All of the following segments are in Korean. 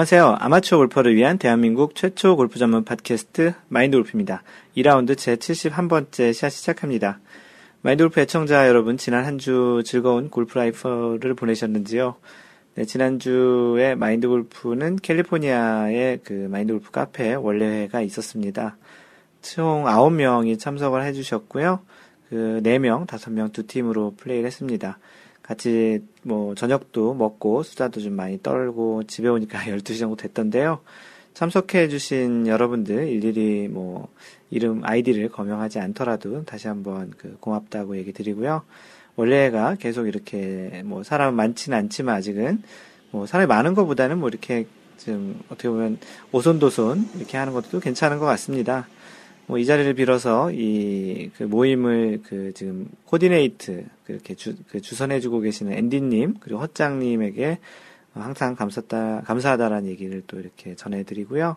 안녕하세요. 아마추어 골퍼를 위한 대한민국 최초 골프 전문 팟캐스트 마인드 골프입니다. 2라운드 제 71번째 샷 시작합니다. 마인드 골프 애청자 여러분, 지난 한 주 즐거운 골프 라이프를 보내셨는지요? 네, 지난주에 마인드 골프는 캘리포니아의 그 마인드 골프 카페 월례회가 있었습니다. 총 9명이 참석을 해주셨고요. 그 4명, 5명 두 팀으로 플레이를 했습니다. 같이 뭐 저녁도 먹고 수다도 좀 많이 떨고 집에 오니까 12시 정도 됐던데요. 참석해 주신 여러분들 일일이 뭐 이름 아이디를 거명하지 않더라도 다시 한번 그 고맙다고 얘기 드리고요. 원래가 계속 이렇게 뭐 사람 많지는 않지만 아직은 뭐 사람이 많은 것보다는 뭐 이렇게 좀 어떻게 보면 오손도손 이렇게 하는 것도 괜찮은 것 같습니다. 뭐 이 자리를 빌어서 이 그 모임을 그 지금 코디네이트 그렇게 주, 그 주선해주고 계시는 앤디님 그리고 허짱님에게 항상 감사다 감사하다라는 얘기를 또 이렇게 전해드리고요.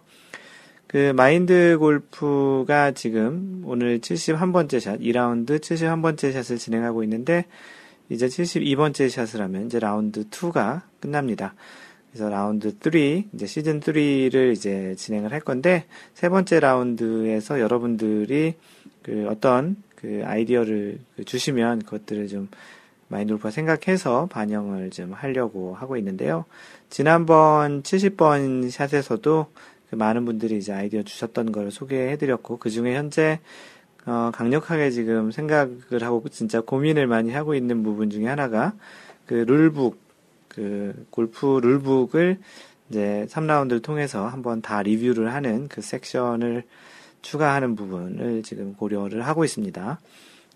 그 마인드 골프가 지금 오늘 71번째 샷, 2라운드 71번째 샷을 진행하고 있는데 이제 72번째 샷을 하면 이제 라운드 2가 끝납니다. 그래서 라운드 3, 이제 시즌 3를 이제 진행을 할 건데, 세 번째 라운드에서 여러분들이 그 어떤 그 아이디어를 그 주시면 그것들을 좀 골프가 생각해서 반영을 좀 하려고 하고 있는데요. 지난번 70번 샷에서도 그 많은 분들이 이제 아이디어 주셨던 걸 소개해드렸고, 그 중에 현재 어, 강력하게 지금 생각을 하고 진짜 고민을 많이 하고 있는 부분 중에 하나가 그 룰북 그 골프 룰북을 이제 3라운드를 통해서 한번 다 리뷰를 하는 그 섹션을 추가하는 부분을 지금 고려를 하고 있습니다.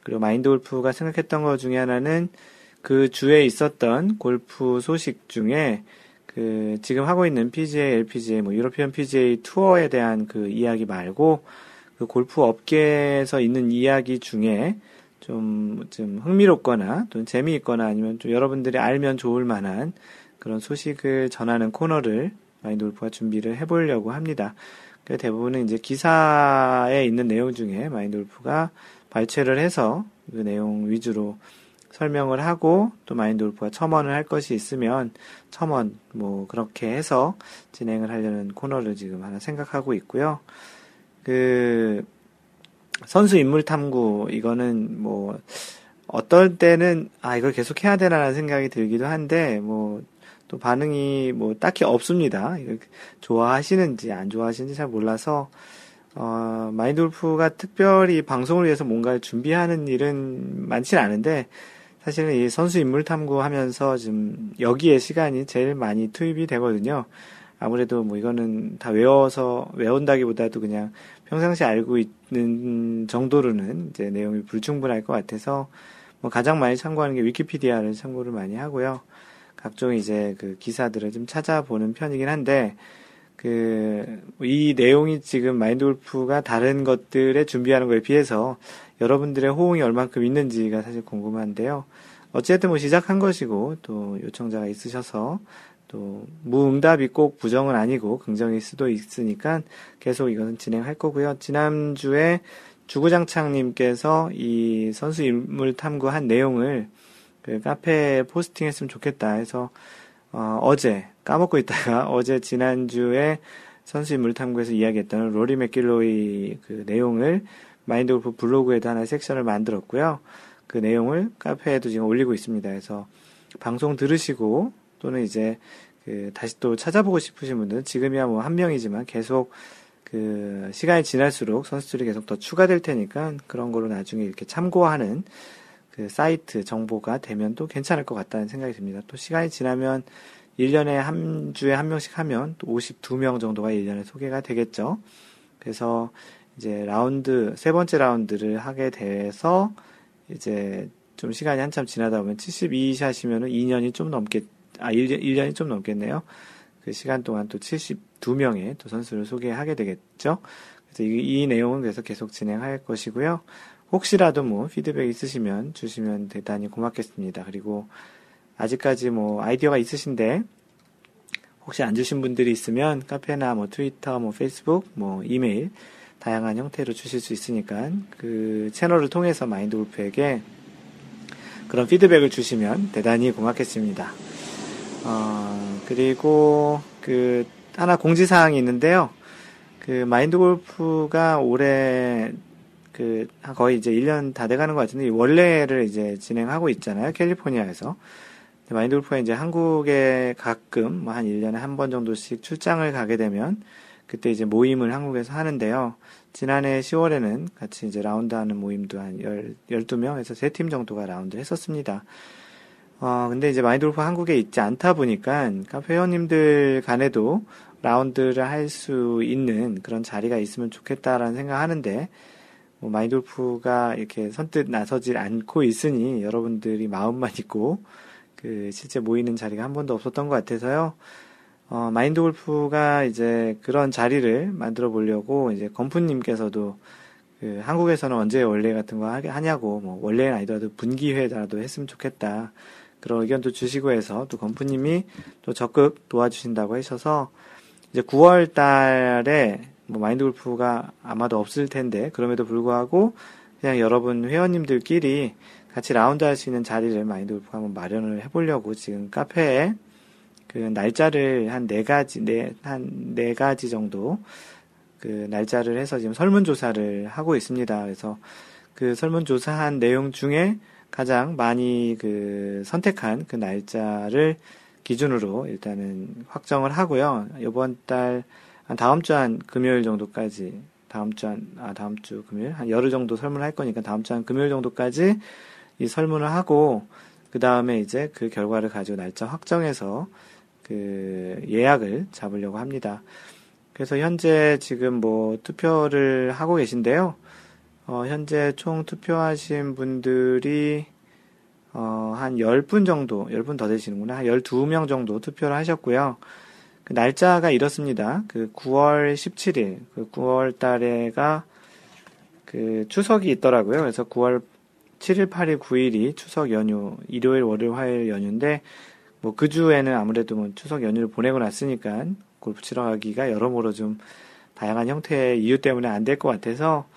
그리고 마인드 골프가 생각했던 것 중에 하나는 그 주에 있었던 골프 소식 중에 그 지금 하고 있는 PGA, LPGA, 뭐 유로피언 PGA 투어에 대한 그 이야기 말고 그 골프 업계에서 있는 이야기 중에 좀, 좀 흥미롭거나 또 재미있거나 아니면 좀 여러분들이 알면 좋을 만한 그런 소식을 전하는 코너를 마인드 골프가 준비를 해보려고 합니다. 그 대부분은 이제 기사에 있는 내용 중에 마인드 골프가 발췌를 해서 그 내용 위주로 설명을 하고 또 마인드 골프가 첨언을 할 것이 있으면 첨언 뭐 그렇게 해서 진행을 하려는 코너를 지금 하나 생각하고 있고요. 그 선수 인물 탐구 이거는 뭐 어떨 때는 아 이걸 계속 해야 되나라는 생각이 들기도 한데 뭐 또 반응이 뭐 딱히 없습니다. 좋아하시는지 안 좋아하시는지 잘 몰라서 어 마인드 골프가 특별히 방송을 위해서 뭔가를 준비하는 일은 많지는 않은데 사실은 이 선수 인물 탐구하면서 좀 여기에 시간이 제일 많이 투입이 되거든요. 아무래도 뭐 이거는 다 외워서 외운다기보다도 그냥 평상시 알고 있는 정도로는 이제 내용이 불충분할 것 같아서 뭐 가장 많이 참고하는 게 위키피디아를 참고를 많이 하고요. 각종 이제 그 기사들을 좀 찾아보는 편이긴 한데 그 이 내용이 지금 마인드 골프가 다른 것들에 준비하는 거에 비해서 여러분들의 호응이 얼만큼 있는지가 사실 궁금한데요. 어쨌든 뭐 시작한 것이고 또 요청자가 있으셔서 또 무응답이 꼭 부정은 아니고 긍정일 수도 있으니까 계속 이거는 진행할 거고요. 지난주에 주구장창님께서 이 선수 인물 탐구한 내용을 그 카페에 포스팅했으면 좋겠다 해서 어, 어제 까먹고 있다가 어제 지난주에 선수 인물 탐구에서 이야기했던 로리 맥길로이 그 내용을 마인드 골프 블로그에도 하나 섹션을 만들었고요. 그 내용을 카페에도 지금 올리고 있습니다. 그래서 방송 들으시고 또는 이제 그 다시 또 찾아보고 싶으신 분들은 지금이야 뭐 한 명이지만 계속 그 시간이 지날수록 선수들이 계속 더 추가될 테니까 그런 걸로 나중에 이렇게 참고하는 그 사이트 정보가 되면 또 괜찮을 것 같다는 생각이 듭니다. 또 시간이 지나면 1년에 한 주에 한 명씩 하면 또 52명 정도가 1년에 소개가 되겠죠. 그래서 이제 라운드, 세 번째 라운드를 하게 돼서 이제 좀 시간이 한참 지나다 보면 72샷이면은 2년이 좀 넘게 아, 1년, 1년이 좀 넘겠네요. 그 시간 동안 또 72명의 또 선수를 소개하게 되겠죠. 그래서 이, 이 내용은 그래서 계속 진행할 것이고요. 혹시라도 뭐 피드백 있으시면 주시면 대단히 고맙겠습니다. 그리고 아직까지 뭐 아이디어가 있으신데 혹시 안 주신 분들이 있으면 카페나 뭐 트위터, 뭐 페이스북, 뭐 이메일 다양한 형태로 주실 수 있으니까 그 채널을 통해서 마인드 골프에게 그런 피드백을 주시면 대단히 고맙겠습니다. 어, 그리고 그 하나 공지사항이 있는데요. 그 마인드 골프가 올해 그 거의 이제 1년 다 돼가는 것 같은데 원래를 이제 진행하고 있잖아요. 캘리포니아에서. 마인드 골프가 이제 한국에 가끔 뭐 한 1년에 한 번 정도씩 출장을 가게 되면 그때 이제 모임을 한국에서 하는데요. 지난해 10월에는 같이 이제 라운드 하는 모임도 한 10, 12명에서 3팀 정도가 라운드 했었습니다. 어, 근데 이제 마인드 골프 한국에 있지 않다 보니까 카페 회원님들 간에도 라운드를 할 수 있는 그런 자리가 있으면 좋겠다라는 생각 하는데, 뭐 마인드 골프가 이렇게 선뜻 나서질 않고 있으니 여러분들이 마음만 있고, 그 실제 모이는 자리가 한 번도 없었던 것 같아서요. 어, 마인드 골프가 이제 그런 자리를 만들어 보려고 이제 건프님께서도 그 한국에서는 언제 원래 같은 거 하냐고 뭐 원래는 아니더라도 분기회라도 했으면 좋겠다 그런 의견도 주시고 해서 또 건프님이 또 적극 도와주신다고 하셔서 이제 9월 달에 뭐 마인드 골프가 아마도 없을 텐데 그럼에도 불구하고 그냥 여러분 회원님들끼리 같이 라운드 할 수 있는 자리를 마인드 골프가 한번 마련을 해보려고 지금 카페에 그 날짜를 한 네 가지, 네, 한 네 가지 정도 그 날짜를 해서 지금 설문조사를 하고 있습니다. 그래서 그 설문조사한 내용 중에 가장 많이 그 선택한 그 날짜를 기준으로 일단은 확정을 하고요. 이번 달, 한 다음 주 한 금요일 정도까지, 다음 주 한, 아, 다음 주 금요일? 한 열흘 정도 설문을 할 거니까 다음 주 한 금요일 정도까지 이 설문을 하고, 그 다음에 이제 그 결과를 가지고 날짜 확정해서 그 예약을 잡으려고 합니다. 그래서 현재 지금 뭐 투표를 하고 계신데요. 어, 현재 총 투표하신 분들이 어, 한 10분 정도, 10분 더 되시는구나. 한 12명 정도 투표를 하셨고요. 그 날짜가 이렇습니다. 그 9월 17일, 그 9월 달에가 그 추석이 있더라고요. 그래서 9월 7일, 8일, 9일이 추석 연휴, 일요일, 월요일, 화요일 연휴인데 뭐 그 주에는 아무래도 뭐 추석 연휴를 보내고 났으니까 골프 치러 가기가 여러모로 좀 다양한 형태의 이유 때문에 안 될 것 같아서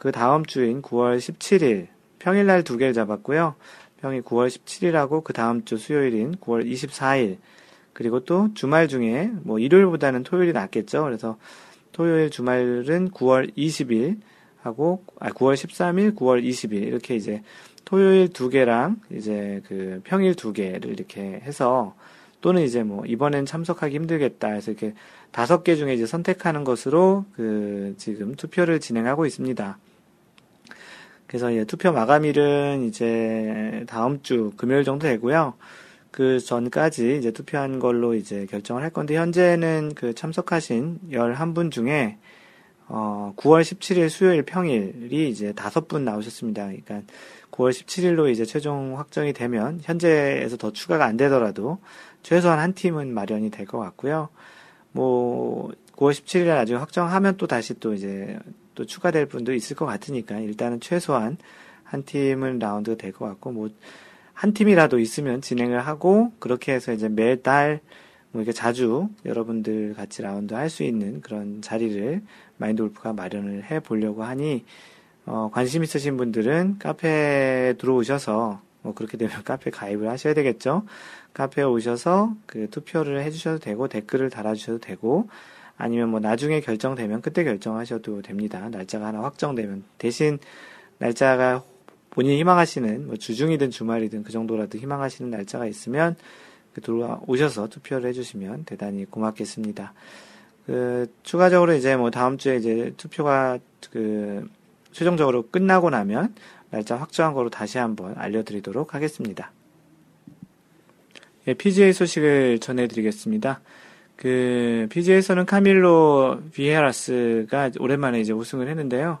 그 다음 주인 9월 17일 평일날 두 개를 잡았고요. 평일 9월 17일하고 그 다음 주 수요일인 9월 24일 그리고 또 주말 중에 뭐 일요일보다는 토요일이 낫겠죠. 그래서 토요일 주말은 9월 20일 하고 아 9월 13일, 9월 20일 이렇게 이제 토요일 두 개랑 이제 그 평일 두 개를 이렇게 해서 또는 이제 뭐 이번엔 참석하기 힘들겠다 해서 이렇게 다섯 개 중에 이제 선택하는 것으로 그 지금 투표를 진행하고 있습니다. 그래서 예, 투표 마감일은 이제 다음 주 금요일 정도 되고요. 그 전까지 이제 투표한 걸로 이제 결정을 할 건데 현재는 그 참석하신 11분 중에 어 9월 17일 수요일 평일이 이제 다섯 분 나오셨습니다. 그러니까 9월 17일로 이제 최종 확정이 되면 현재에서 더 추가가 안 되더라도 최소한 한 팀은 마련이 될 것 같고요. 뭐 9월 17일에 나중에 확정하면 또 다시 또 이제 또 추가될 분도 있을 것 같으니까 일단은 최소한 한 팀은 라운드가 될것 같고 뭐 한 팀이라도 있으면 진행을 하고 그렇게 해서 이제 매달 뭐 이렇게 자주 여러분들 같이 라운드 할 수 있는 그런 자리를 마인드 골프가 마련을 해 보려고 하니 어, 관심 있으신 분들은 카페에 들어오셔서 뭐 그렇게 되면 카페 가입을 하셔야 되겠죠. 카페에 오셔서 그 투표를 해주셔도 되고 댓글을 달아주셔도 되고 아니면 뭐 나중에 결정되면 그때 결정하셔도 됩니다. 날짜가 하나 확정되면 대신 날짜가 본인이 희망하시는 뭐 주중이든 주말이든 그 정도라도 희망하시는 날짜가 있으면 그 들어오셔서 투표를 해주시면 대단히 고맙겠습니다. 그 추가적으로 이제 뭐 다음 주에 이제 투표가 그 최종적으로 끝나고 나면 날짜 확정한 거로 다시 한번 알려드리도록 하겠습니다. 예, PGA 소식을 전해드리겠습니다. 그 PGA에서는 카밀로 비에라스가 오랜만에 이제 우승을 했는데요.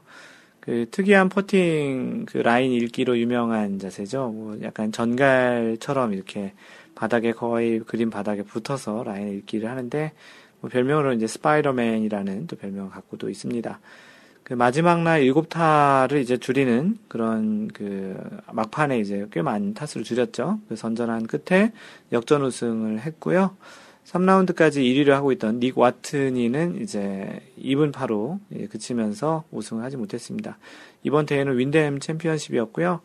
그 특이한 퍼팅 그 라인 읽기로 유명한 자세죠. 뭐 약간 전갈처럼 이렇게 바닥에 거의 그린 바닥에 붙어서 라인 읽기를 하는데 뭐 별명으로 이제 스파이더맨이라는 또 별명을 갖고도 있습니다. 그 마지막 날 일곱 타를 이제 줄이는 그런 그 막판에 이제 꽤 많은 타수를 줄였죠. 그 선전한 끝에 역전 우승을 했고요. 3라운드까지 1위를 하고 있던 닉 와트니는 이제 이븐 파로 예, 그치면서 우승을 하지 못했습니다. 이번 대회는 윈댐 챔피언십이었고요.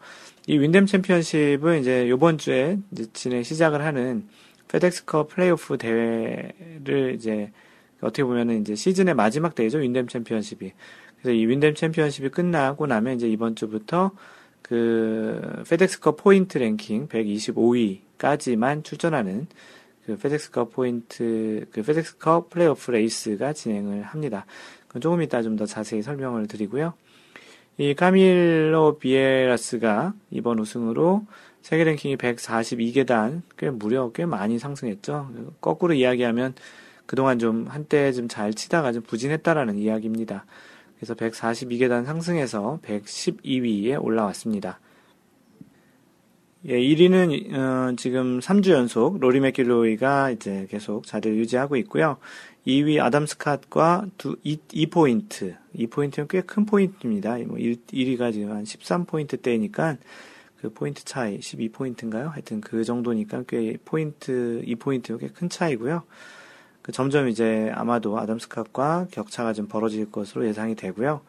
이 윈댐 챔피언십은 이제 요번 주에 이제 진행 시작을 하는 페덱스컵 플레이오프 대회를 이제 어떻게 보면은 이제 시즌의 마지막 대회죠. 윈댐 챔피언십이. 그래서 이 윈댐 챔피언십이 끝나고 나면 이제 이번 주부터 그 페덱스컵 포인트 랭킹 125위까지만 출전하는 그 페덱스컵 포인트 그 페덱스컵 플레이오프 레이스가 진행을 합니다. 그건 조금 이따 좀 더 자세히 설명을 드리고요. 이 카밀로 비에라스가 이번 우승으로 세계 랭킹이 142계단 꽤 무려 꽤 많이 상승했죠. 거꾸로 이야기하면 그동안 좀 한때 좀 잘 치다가 좀 부진했다라는 이야기입니다. 그래서 142계단 상승해서 112위에 올라왔습니다. 예, 1위는 어, 지금 3주 연속 로리 맥길로이가 이제 계속 자리를 유지하고 있고요. 2위 아담 스캇과 두, 2, 2포인트. 2포인트는 꽤 큰 포인트입니다. 뭐 1, 1위가 지금 한 13포인트대니까 그 포인트 차이 12포인트인가요? 하여튼 그 정도니까 꽤 포인트 2포인트 꽤 큰 차이고요. 그 점점 이제 아마도 아담 스캇과 격차가 좀 벌어질 것으로 예상이 되고요.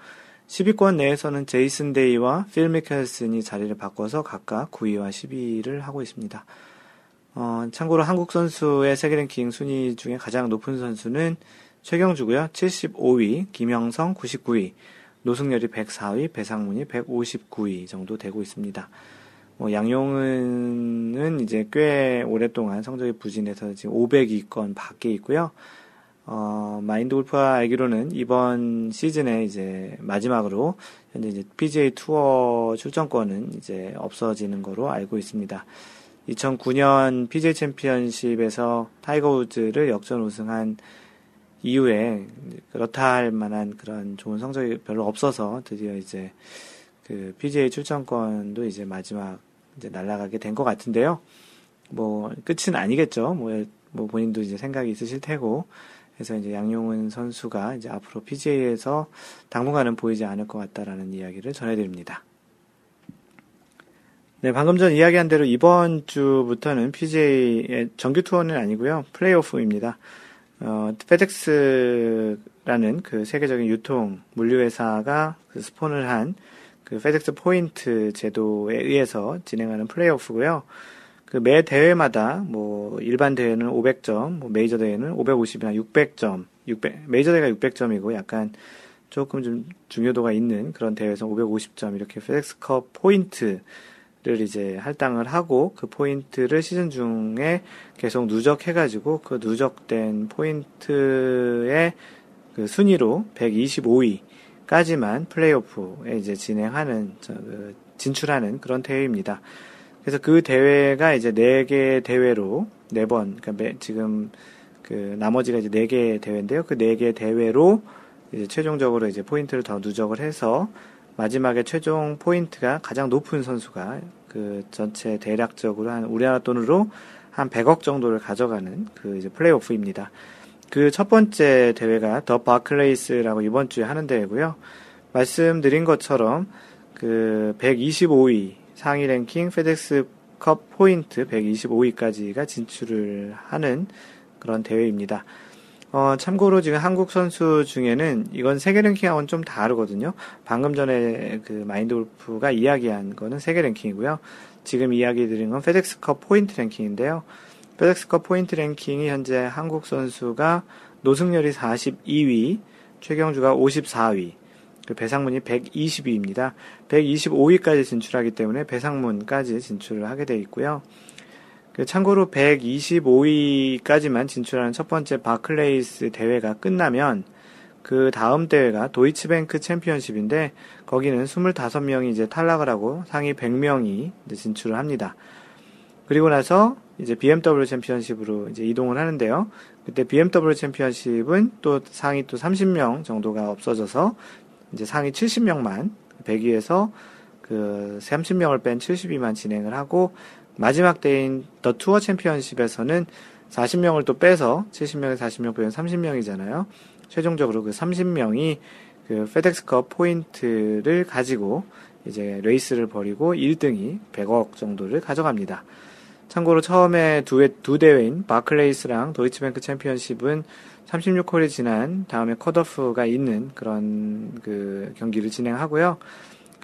10위권 내에서는 제이슨 데이와 필 미켈슨이 자리를 바꿔서 각각 9위와 10위를 하고 있습니다. 어, 참고로 한국 선수의 세계 랭킹 순위 중에 가장 높은 선수는 최경주고요. 75위, 김형성 99위, 노승열이 104위, 배상문이 159위 정도 되고 있습니다. 뭐 양용은은 이제 꽤 오랫동안 성적이 부진해서 지금 500위권 밖에 있고요. 어, 마인드 골프가 알기로는 이번 시즌에 이제 마지막으로 현재 이제 PGA 투어 출전권은 이제 없어지는 거로 알고 있습니다. 2009년 PGA 챔피언십에서 타이거 우즈를 역전 우승한 이후에 그렇다 할 만한 그런 좋은 성적이 별로 없어서 드디어 이제 그 PGA 출전권도 이제 마지막 이제 날아가게 된 것 같은데요. 뭐 끝은 아니겠죠. 뭐, 뭐 본인도 이제 생각이 있으실 테고 그래서 이제 양용은 선수가 이제 앞으로 PGA에서 당분간은 보이지 않을 것 같다라는 이야기를 전해드립니다. 네, 방금 전 이야기한 대로 이번 주부터는 PGA의 정규 투어는 아니고요. 플레이오프입니다. 어, 페덱스라는 그 세계적인 유통 물류회사가 그 스폰을 한그 페덱스 포인트 제도에 의해서 진행하는 플레이오프고요. 그 매 대회마다 뭐 일반 대회는 500점, 뭐 메이저 대회는 550이나 600점, 600 메이저 대회가 600점이고 약간 조금 좀 중요도가 있는 그런 대회에서 550점 이렇게 페덱스컵 포인트를 이제 할당을 하고 그 포인트를 시즌 중에 계속 누적해가지고 그 누적된 포인트의 그 순위로 125위까지만 플레이오프에 이제 진행하는 저, 그 진출하는 그런 대회입니다. 그래서 그 대회가 이제 네 개 대회로 네 번, 그러니까 지금 그 나머지가 이제 네 개 대회인데요. 그 네 개 대회로 이제 최종적으로 이제 포인트를 더 누적을 해서 마지막에 최종 포인트가 가장 높은 선수가 그 전체 대략적으로 한 우리나라 돈으로 한 100억 정도를 가져가는 그 이제 플레이오프입니다. 그 첫 번째 대회가 더 바클레이스라고 이번 주에 하는 대회고요. 말씀드린 것처럼 그 125위 상위 랭킹 페덱스컵 포인트 125위까지가 진출을 하는 그런 대회입니다. 어, 참고로 지금 한국 선수 중에는 이건 세계 랭킹하고는 좀 다르거든요. 방금 전에 그 마인드 골프가 이야기한 거는 세계 랭킹이고요. 지금 이야기 드린 건 페덱스컵 포인트 랭킹인데요. 페덱스컵 포인트 랭킹이 현재 한국 선수가 노승열이 42위, 최경주가 54위, 그 배상문이 120위입니다. 125위까지 진출하기 때문에 배상문까지 진출을 하게 되어 있고요. 그 참고로 125위까지만 진출하는 첫 번째 바클레이스 대회가 끝나면 그 다음 대회가 도이치뱅크 챔피언십인데 거기는 25명이 이제 탈락을 하고 상위 100명이 진출을 합니다. 그리고 나서 이제 BMW 챔피언십으로 이제 이동을 하는데요. 그때 BMW 챔피언십은 또 상위 또 30명 정도가 없어져서 이제 상위 70명만 100위에서 그 30명을 뺀 70위만 진행을 하고 마지막 대인 더 투어 챔피언십에서는 40명을 또 빼서 70명에 40명 빼면 30명이잖아요. 최종적으로 그 30명이 그 페덱스컵 포인트를 가지고 이제 레이스를 벌이고 1등이 100억 정도를 가져갑니다. 참고로 처음에 두, 두 대회인 바클레이스랑 도이치뱅크 챔피언십은 36홀이 지난 다음에 컷오프가 있는 그런 그 경기를 진행하고요.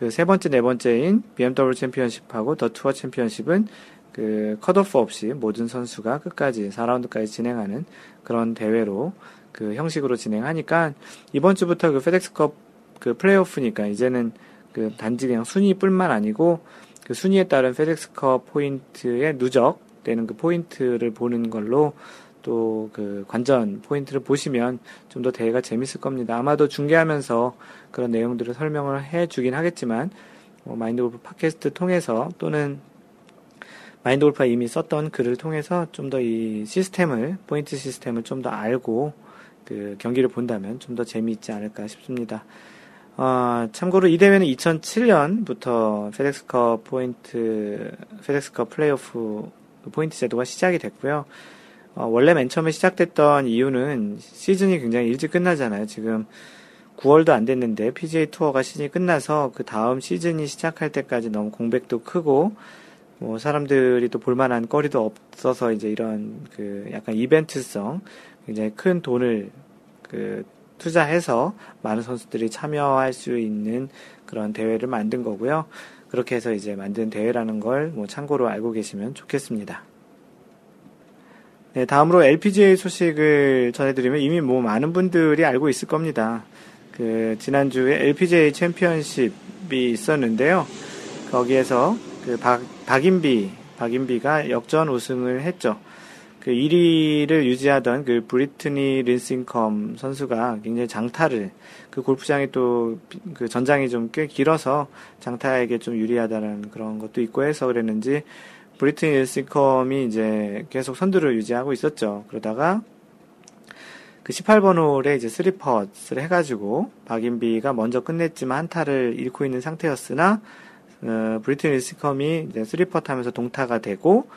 그 세 번째, 네 번째인 BMW 챔피언십하고 더 투어 챔피언십은 그 컷오프 없이 모든 선수가 끝까지 4라운드까지 진행하는 그런 대회로 그 형식으로 진행하니까 이번 주부터 그 페덱스컵 그 플레이오프니까 이제는 그 단지 그냥 순위뿐만 아니고 그 순위에 따른 페덱스컵 포인트의 누적되는 그 포인트를 보는 걸로 또 그 관전 포인트를 보시면 좀 더 대회가 재밌을 겁니다. 아마도 중계하면서 그런 내용들을 설명을 해 주긴 하겠지만 뭐 마인드 골프 팟캐스트 통해서 또는 마인드 골프가 이미 썼던 글을 통해서 좀 더 이 시스템을 포인트 시스템을 좀 더 알고 그 경기를 본다면 좀 더 재미있지 않을까 싶습니다. 어, 참고로 이 대회는 2007년부터 페덱스컵 포인트, 페덱스컵 플레이오프 포인트 제도가 시작이 됐고요. 어, 원래 맨 처음에 시작됐던 이유는 시즌이 굉장히 일찍 끝나잖아요. 지금 9월도 안 됐는데 PGA 투어가 시즌이 끝나서 그 다음 시즌이 시작할 때까지 너무 공백도 크고 뭐 사람들이 또 볼만한 거리도 없어서 이제 이런 그 약간 이벤트성 굉장히 큰 돈을 그 투자해서 많은 선수들이 참여할 수 있는 그런 대회를 만든 거고요. 그렇게 해서 이제 만든 대회라는 걸 뭐 참고로 알고 계시면 좋겠습니다. 네, 다음으로 LPGA 소식을 전해드리면 이미 뭐 많은 분들이 알고 있을 겁니다. 그 지난주에 LPGA 챔피언십이 있었는데요. 거기에서 그 박, 박인비, 박인비가 역전 우승을 했죠. 그 1위를 유지하던 그 브리트니 린싱컴 선수가 굉장히 장타를 그 골프장이 또 그 전장이 좀 꽤 길어서 장타에게 좀 유리하다는 그런 것도 있고 해서 그랬는지 브리트니 린싱컴이 이제 계속 선두를 유지하고 있었죠. 그러다가 그 18번 홀에 이제 3펏을 해가지고 박인비가 먼저 끝냈지만 한타를 잃고 있는 상태였으나 어, 브리트니 린시컴이 이제 3퍼트 하면서 동타가 되고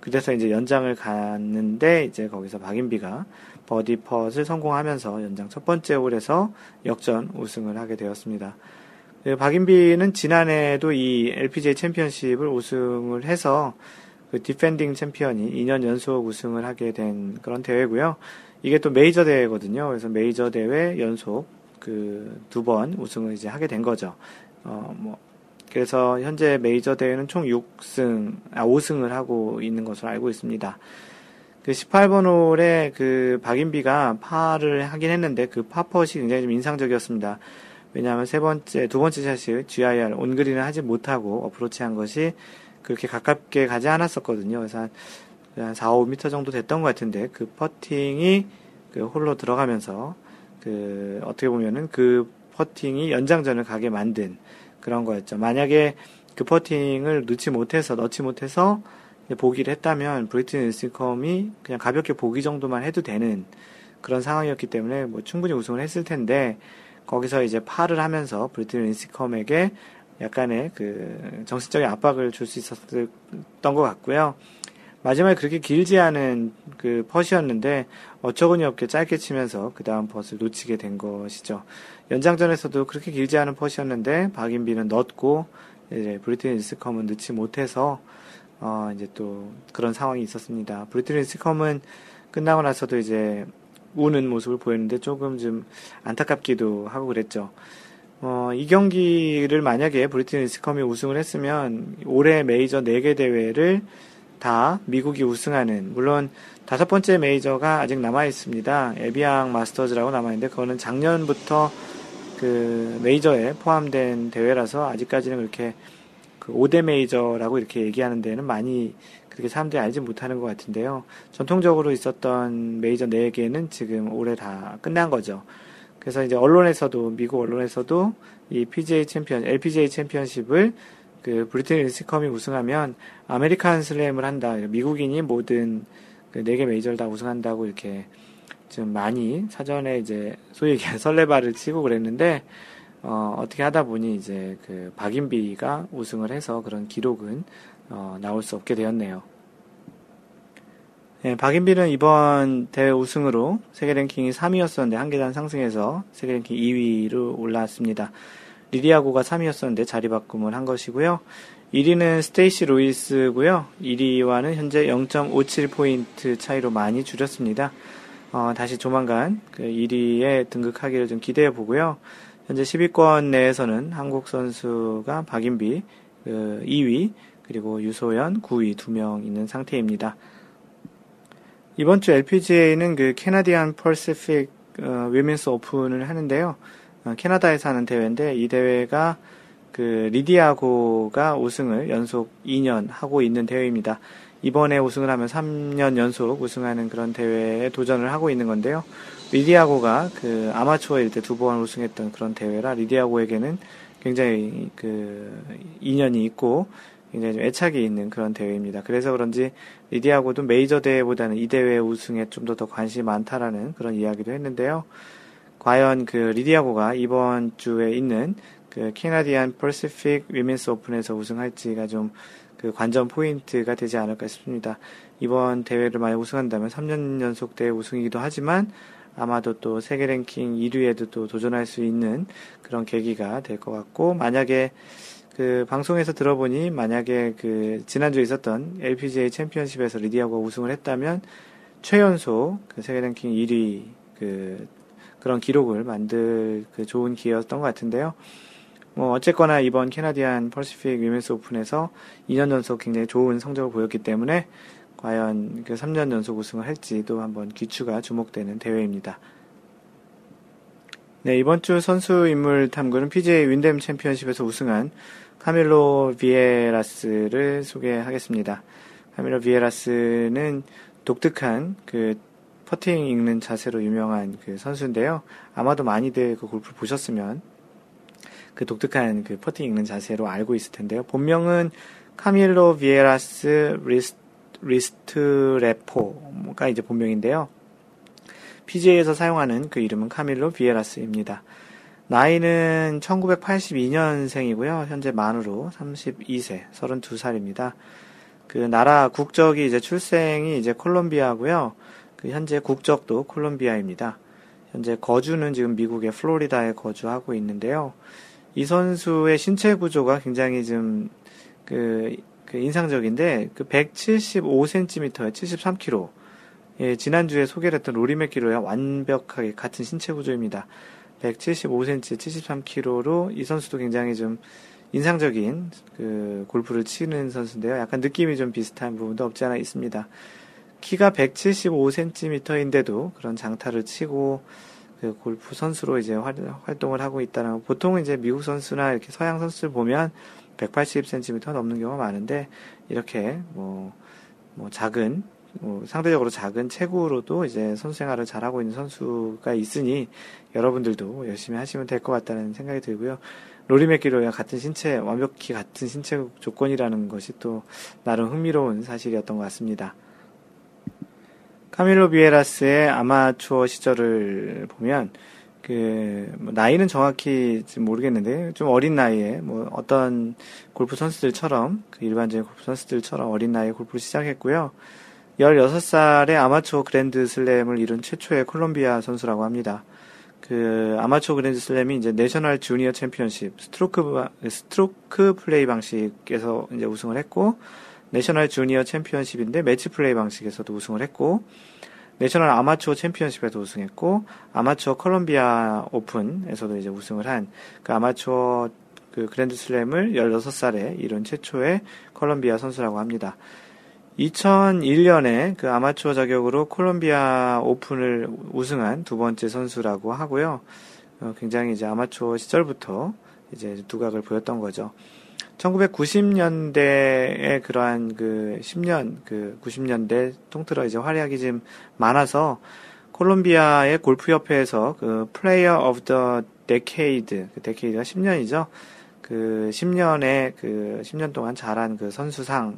그래서 이제 연장을 갔는데 이제 거기서 박인비가 버디 펏을 성공하면서 연장 첫 번째 홀에서 역전 우승을 하게 되었습니다. 그 박인비는 지난해에도 이 LPGA 챔피언십을 우승을 해서 그 디펜딩 챔피언이 2년 연속 우승을 하게 된 그런 대회고요. 이게 또 메이저 대회거든요. 그래서 메이저 대회 연속 그 두 번 우승을 이제 하게 된 거죠. 어, 뭐 그래서 현재 메이저 대회는 총 6승, 아, 5승을 하고 있는 것으로 알고 있습니다. 그 18번 홀에 그 박인비가 파를 하긴 했는데 그 파퍼시 굉장히 좀 인상적이었습니다. 왜냐하면 세 번째, 두 번째 샷이 GIR 온그린을 하지 못하고 어프로치 한 것이 그렇게 가깝게 가지 않았었거든요. 그래서 한, 한 4, 5m 정도 됐던 것 같은데 그 퍼팅이 그 홀로 들어가면서 그 어떻게 보면은 그 퍼팅이 연장전을 가게 만든 그런 거였죠. 만약에 그 퍼팅을 넣지 못해서 넣지 못해서 보기를 했다면 브리튼 윈스컴이 그냥 가볍게 보기 정도만 해도 되는 그런 상황이었기 때문에 뭐 충분히 우승을 했을 텐데 거기서 이제 파를 하면서 브리튼 윈스컴에게 약간의 그 정신적인 압박을 줄 수 있었던 것 같고요. 마지막에 그렇게 길지 않은 그 펏이었는데 어처구니 없게 짧게 치면서 그 다음 펏을 놓치게 된 것이죠. 연장전에서도 그렇게 길지 않은 펏이었는데 박인비는 넣었고 이제 브리트니 린시컴은 넣지 못해서 어 이제 또 그런 상황이 있었습니다. 브리트니 린시컴은 끝나고 나서도 이제 우는 모습을 보였는데 조금 좀 안타깝기도 하고 그랬죠. 어, 이 경기를 만약에 브리트니 린시컴이 우승을 했으면 올해 메이저 4개 대회를 다 미국이 우승하는 물론 다섯 번째 메이저가 아직 남아 있습니다. 에비앙 마스터즈라고 남아 있는데 그거는 작년부터 그 메이저에 포함된 대회라서 아직까지는 그렇게 그 5대 메이저라고 이렇게 얘기하는 데는 많이 그렇게 사람들이 알지 못하는 것 같은데요. 전통적으로 있었던 메이저 4개는 지금 올해 다 끝난 거죠. 그래서 이제 언론에서도, 미국 언론에서도 이 PGA 챔피언, LPGA 챔피언십을 그 브리트니 린시컴이 우승하면 American Slam을 한다. 미국인이 모든 그 4개 메이저를 다 우승한다고 이렇게 좀 많이 사전에 이제 소위 얘기한 설레발을 치고 그랬는데 어, 어떻게 하다 보니 이제 그 박인비가 우승을 해서 그런 기록은 어, 나올 수 없게 되었네요. 네, 박인비는 이번 대회 우승으로 세계 랭킹이 3위였었는데 한 계단 상승해서 세계 랭킹 2위로 올라왔습니다. 리디아고가 3위였었는데 자리 바꿈을 한 것이고요. 1위는 스테이시 루이스고요. 1위와는 현재 0.57포인트 차이로 많이 줄였습니다. 어, 다시 조만간 그 1위에 등극하기를 좀 기대해 보고요. 현재 10위권 내에서는 한국 선수가 박인비 그 2위, 그리고 유소연, 구위 두명 있는 상태입니다. 이번 주 LPGA는 그 캐나디안 펄시픽 어, 위민스 오픈을 하는데요. 어, 캐나다에서 하는 대회인데 이 대회가 그 리디아고가 우승을 연속 2년 하고 있는 대회입니다. 이번에 우승을 하면 3년 연속 우승하는 그런 대회에 도전을 하고 있는 건데요. 리디아고가 그 아마추어일 때 두 번 우승했던 그런 대회라 리디아고에게는 굉장히 그 인연이 있고 굉장히 좀 애착이 있는 그런 대회입니다. 그래서 그런지 리디아고도 메이저 대회보다는 이 대회 우승에 좀 더 더 관심이 많다라는 그런 이야기도 했는데요. 과연 그 리디아고가 이번 주에 있는 그 Canadian Pacific Women's Open에서 우승할지가 좀 그 관전 포인트가 되지 않을까 싶습니다. 이번 대회를 만약 우승한다면 3년 연속 대회 우승이기도 하지만 아마도 또 세계 랭킹 1위에도 또 도전할 수 있는 그런 계기가 될 것 같고 만약에 그 방송에서 들어보니 만약에 그 지난주에 있었던 LPGA 챔피언십에서 리디아고가 우승을 했다면 최연소 그 세계 랭킹 1위 그 그런 기록을 만들 그 좋은 기회였던 것 같은데요. 뭐 어쨌거나 이번 Canadian Pacific Women's Open에서 2년 연속 굉장히 좋은 성적을 보였기 때문에 과연 그 3년 연속 우승을 할지도 한번 귀추가 주목되는 대회입니다. 네, 이번 주 선수 인물 탐구는 PGA 윈댐 챔피언십에서 우승한 카밀로 비예가스를 소개하겠습니다. 카밀로 비예가스는 독특한 그 퍼팅 읽는 자세로 유명한 그 선수인데요. 아마도 많이들 그 골프 보셨으면 그 독특한 그 퍼팅 읽는 자세로 알고 있을 텐데요. 본명은 카밀로 비예가스 리스트, 리스트레포가 이제 본명인데요. PGA에서 사용하는 그 이름은 카밀로 비에라스입니다. 나이는 1982년생이고요. 현재 만으로 32세, 32살입니다. 그 나라 국적이 이제 출생이 이제 콜롬비아고요. 그 현재 국적도 콜롬비아입니다. 현재 거주는 지금 미국의 플로리다에 거주하고 있는데요. 이 선수의 신체 구조가 굉장히 좀, 그, 그 인상적인데, 그 175cm에 73kg. 예, 지난주에 소개를 했던 로리 맥기로야 완벽하게 같은 신체 구조입니다. 175cm, 73kg로 이 선수도 굉장히 좀 인상적인 그 골프를 치는 선수인데요. 약간 느낌이 좀 비슷한 부분도 없지 않아 있습니다. 키가 175cm인데도 그런 장타를 치고 그 골프 선수로 이제 활동을 하고 있다는 보통 이제 미국 선수나 이렇게 서양 선수를 보면 180cm 넘는 경우가 많은데 이렇게 뭐, 뭐 작은 뭐 상대적으로 작은 체구로도 이제 선수 생활을 잘하고 있는 선수가 있으니 여러분들도 열심히 하시면 될 것 같다는 생각이 들고요. 로리 맥기로와 같은 신체, 완벽히 같은 신체 조건이라는 것이 또 나름 흥미로운 사실이었던 것 같습니다. 카밀로 비에라스의 아마추어 시절을 보면 그 뭐 나이는 정확히 모르겠는데 좀 어린 나이에 뭐 어떤 골프 선수들처럼 그 일반적인 골프 선수들처럼 어린 나이에 골프를 시작했고요. 16살에 아마추어 그랜드 슬램을 이룬 최초의 콜롬비아 선수라고 합니다. 그 아마추어 그랜드 슬램이 이제 National 주니어 챔피언십 스트로크 스트로크 플레이 방식에서 이제 우승을 했고 National 주니어 챔피언십인데 매치 플레이 방식에서도 우승을 했고 National 아마추어 챔피언십에도 우승했고 아마추어 컬럼비아 오픈에서도 이제 우승을 한 그 아마추어 그 그랜드 슬램을 16살에 이룬 최초의 컬럼비아 선수라고 합니다. 2001년에 그 아마추어 자격으로 콜롬비아 오픈을 우승한 두 번째 선수라고 하고요. 어, 굉장히 이제 아마추어 시절부터 이제 두각을 보였던 거죠. 1990년대에 그러한 그 10년, 그 90년대 통틀어 이제 활약이 좀 많아서 콜롬비아의 골프협회에서 그 Player of the Decade, 그 Decade가 10년이죠. 그 10년에 그 10년 동안 잘한 그 선수상,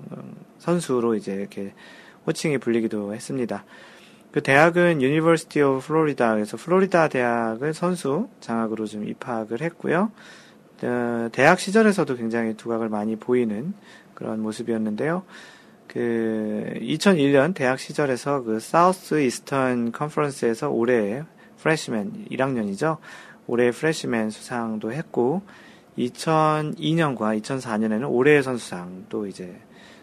선수로 이제 이렇게 호칭이 불리기도 했습니다. 그 대학은 University of Florida에서 플로리다 대학을 선수 장학으로 좀 입학을 했고요. 어, 대학 시절에서도 굉장히 두각을 많이 보이는 그런 모습이었는데요. 그 2001년 대학 시절에서 그 Southeastern Conference에서 올해 Freshman 1학년이죠. 올해 Freshman 수상도 했고 2002년과 2004년에는 올해의 선수상도 이제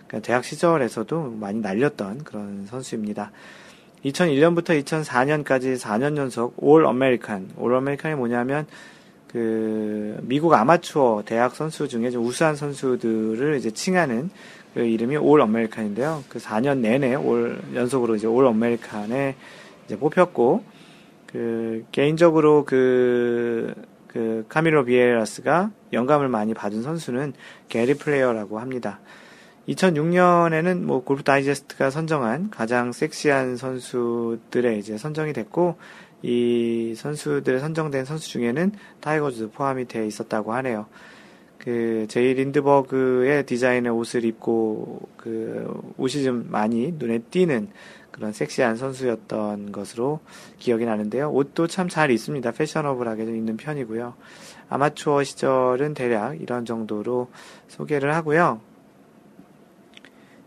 그러니까 대학 시절에서도 많이 날렸던 그런 선수입니다. 2001년부터 2004년까지 4년 연속 All American, All American이 뭐냐면 그그 미국 아마추어 대학 선수 중에 좀 우수한 선수들을 이제 칭하는 그 이름이 All American인데요. 그 4년 내내 올 연속으로 이제 All American에 이제 뽑혔고 그 개인적으로 그, 그 카밀로 비예가스가 영감을 많이 받은 선수는 게리 플레이어라고 합니다. 2006년에는 뭐 골프 다이제스트가 선정한 가장 섹시한 선수들의 이제 선정이 됐고 이 선수들 선정된 선수 중에는 타이거 우즈도 포함이 되어 있었다고 하네요. 그 제이 린드버그의 디자인의 옷을 입고 그 옷이 좀 많이 눈에 띄는 그런 섹시한 선수였던 것으로 기억이 나는데요. 옷도 참잘 입습니다. 패셔너블하게 좀 입는 편이고요. 아마추어 시절은 대략 이런 정도로 소개를 하고요.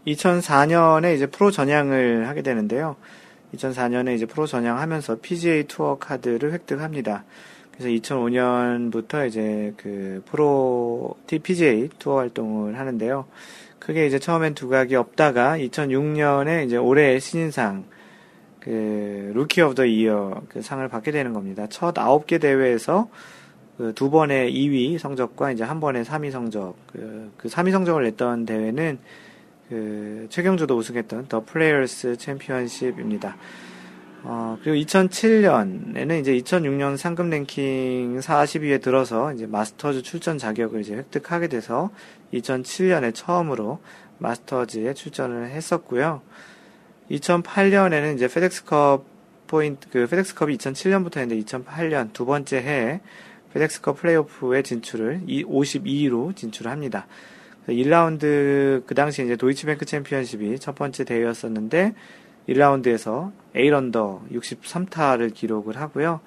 2004년에 이제 프로 전향을 하게 되는데요. 2004년에 이제 프로 전향하면서 PGA 투어 카드를 획득합니다. 그래서 2005년부터 이제 그 프로 PGA 투어 활동을 하는데요. 크게 이제 처음엔 두각이 없다가 2006년에 이제 올해의 신인상 그 Rookie of the Year 그 상을 받게 되는 겁니다. 첫 9개 대회에서 그 두 번의 2위 성적과 이제 한 번의 3위 성적 그, 그 3위 성적을 냈던 대회는 그 최경주도 우승했던 The Players Championship입니다. 어, 그리고 2007년에는 이제 2006년 상금 랭킹 40위에 들어서 이제 마스터즈 출전 자격을 이제 획득하게 돼서 2007년에 처음으로 마스터즈에 출전을 했었고요. 2008년에는 이제 페덱스컵 포인트, 그 페덱스컵이 2007년부터 했는데 2008년 두 번째 해에 페덱스컵 플레이오프에 진출을 52위로 진출을 합니다. 1라운드 그 당시 이제 도이치뱅크 챔피언십이 첫 번째 대회였었는데 1라운드에서 에이런더 63타를 기록을 하고요.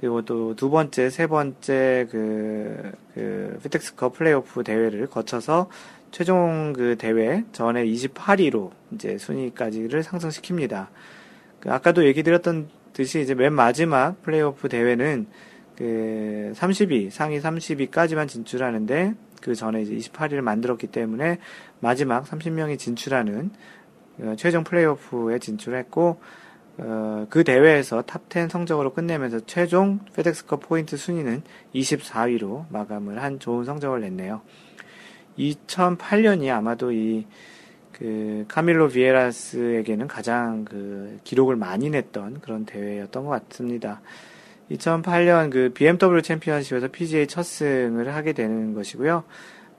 그리고 또 두 번째, 세 번째 그, 그, 피텍스컵 플레이오프 대회를 거쳐서 최종 그 대회 전에 28위로 이제 순위까지를 상승시킵니다. 그 아까도 얘기 드렸던 듯이 이제 맨 마지막 플레이오프 대회는 그 30위, 상위 30위까지만 진출하는데 그 전에 이제 28위를 만들었기 때문에 마지막 30명이 진출하는 어, 최종 플레이오프에 진출했고 어, 그 대회에서 탑10 성적으로 끝내면서 최종 페덱스컵 포인트 순위는 24위로 마감을 한 좋은 성적을 냈네요. 2008년이 아마도 이 그 카밀로 비에라스에게는 가장 그 기록을 많이 냈던 그런 대회였던 것 같습니다. 2008년 그 BMW 챔피언십에서 PGA 첫 승을 하게 되는 것이고요.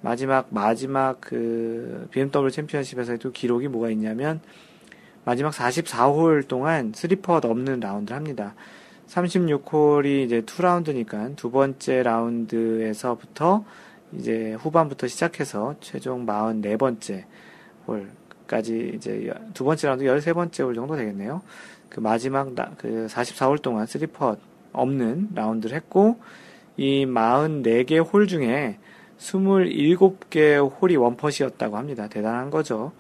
마지막 마지막 그 BMW 챔피언십에서도 기록이 뭐가 있냐면 마지막 44홀 동안 3퍼트 없는 라운드를 합니다. 36홀이 이제 2라운드니까 두 번째 라운드에서부터 이제 후반부터 시작해서 최종 44번째 홀까지 이제 두 번째 라운드 13번째 홀 정도 되겠네요. 그 마지막 나, 그 44홀 동안 3퍼트 없는 라운드를 했고 이 44개 홀 중에 27개 홀이 원퍼시였다고 합니다. 대단한 거죠.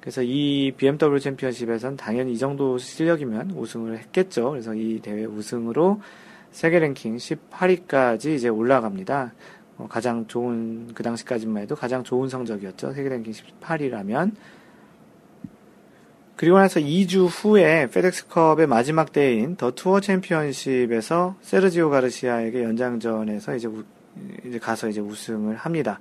그래서 이 BMW 챔피언십에선 당연히 이 정도 실력이면 우승을 했겠죠. 그래서 이 대회 우승으로 세계 랭킹 18위까지 이제 올라갑니다. 어, 가장 좋은, 그 당시까지만 해도 가장 좋은 성적이었죠. 세계 랭킹 18위라면. 그리고 나서 2주 후에 페덱스컵의 마지막 대회인 더 투어 챔피언십에서 세르지오 가르시아에게 연장전에서 이제, 우, 이제 가서 이제 우승을 합니다.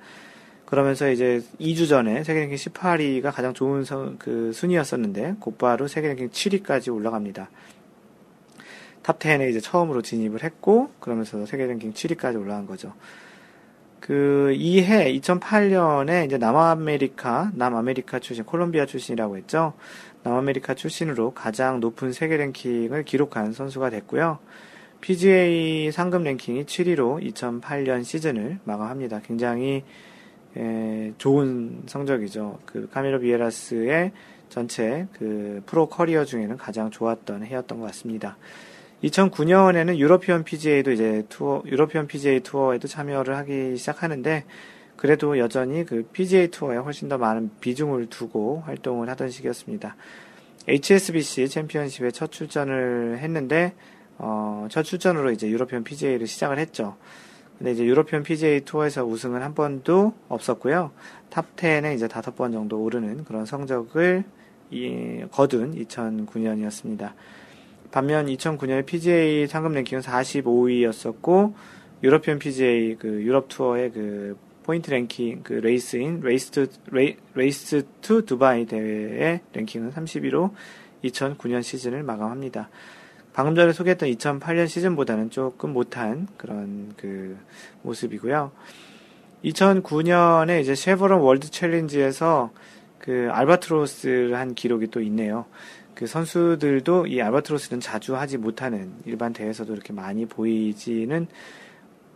그러면서 이제 2주 전에 세계 랭킹 18위가 가장 좋은 서, 그 순위였었는데 곧바로 세계 랭킹 7위까지 올라갑니다. 탑 10에 이제 처음으로 진입을 했고 그러면서 세계 랭킹 7위까지 올라간 거죠. 그 이해 2008년에 이제 남아메리카 남아메리카 출신 콜롬비아 출신이라고 했죠. 남아메리카 출신으로 가장 높은 세계 랭킹을 기록한 선수가 됐고요. PGA 상금 랭킹이 7위로 2008년 시즌을 마감합니다. 굉장히 에, 좋은 성적이죠. 그 카밀로 비에라스의 전체 그 프로 커리어 중에는 가장 좋았던 해였던 것 같습니다. 2009년에는 유러피언 PGA도 이제 투어, 유러피언 PGA 투어에도 참여를 하기 시작하는데, 그래도 여전히 그 PGA 투어에 훨씬 더 많은 비중을 두고 활동을 하던 시기였습니다. HSBC 챔피언십에 첫 출전을 했는데, 어, 첫 출전으로 이제 유러피언 PGA를 시작을 했죠. 근데 이제 유로피언 PGA 투어에서 우승은 한 번도 없었고요. 탑 10에 이제 다섯 번 정도 오르는 그런 성적을 이, 거둔 2009년이었습니다. 반면 2009년에 PGA 상금 랭킹은 45위였었고, 유러피언 PGA 그 유럽 투어의 그 포인트 랭킹 그 레이스인 레이스 투 레이, 레이스 투 두바이 대회의 랭킹은 31위로 2009년 시즌을 마감합니다. 방금 전에 소개했던 2008년 시즌보다는 조금 못한 그런 그 모습이고요. 2009년에 이제 쉐버런 월드 챌린지에서 그 알바트로스를 한 기록이 또 있네요. 그 선수들도 이 알바트로스는 자주 하지 못하는 일반 대회에서도 이렇게 많이 보이지는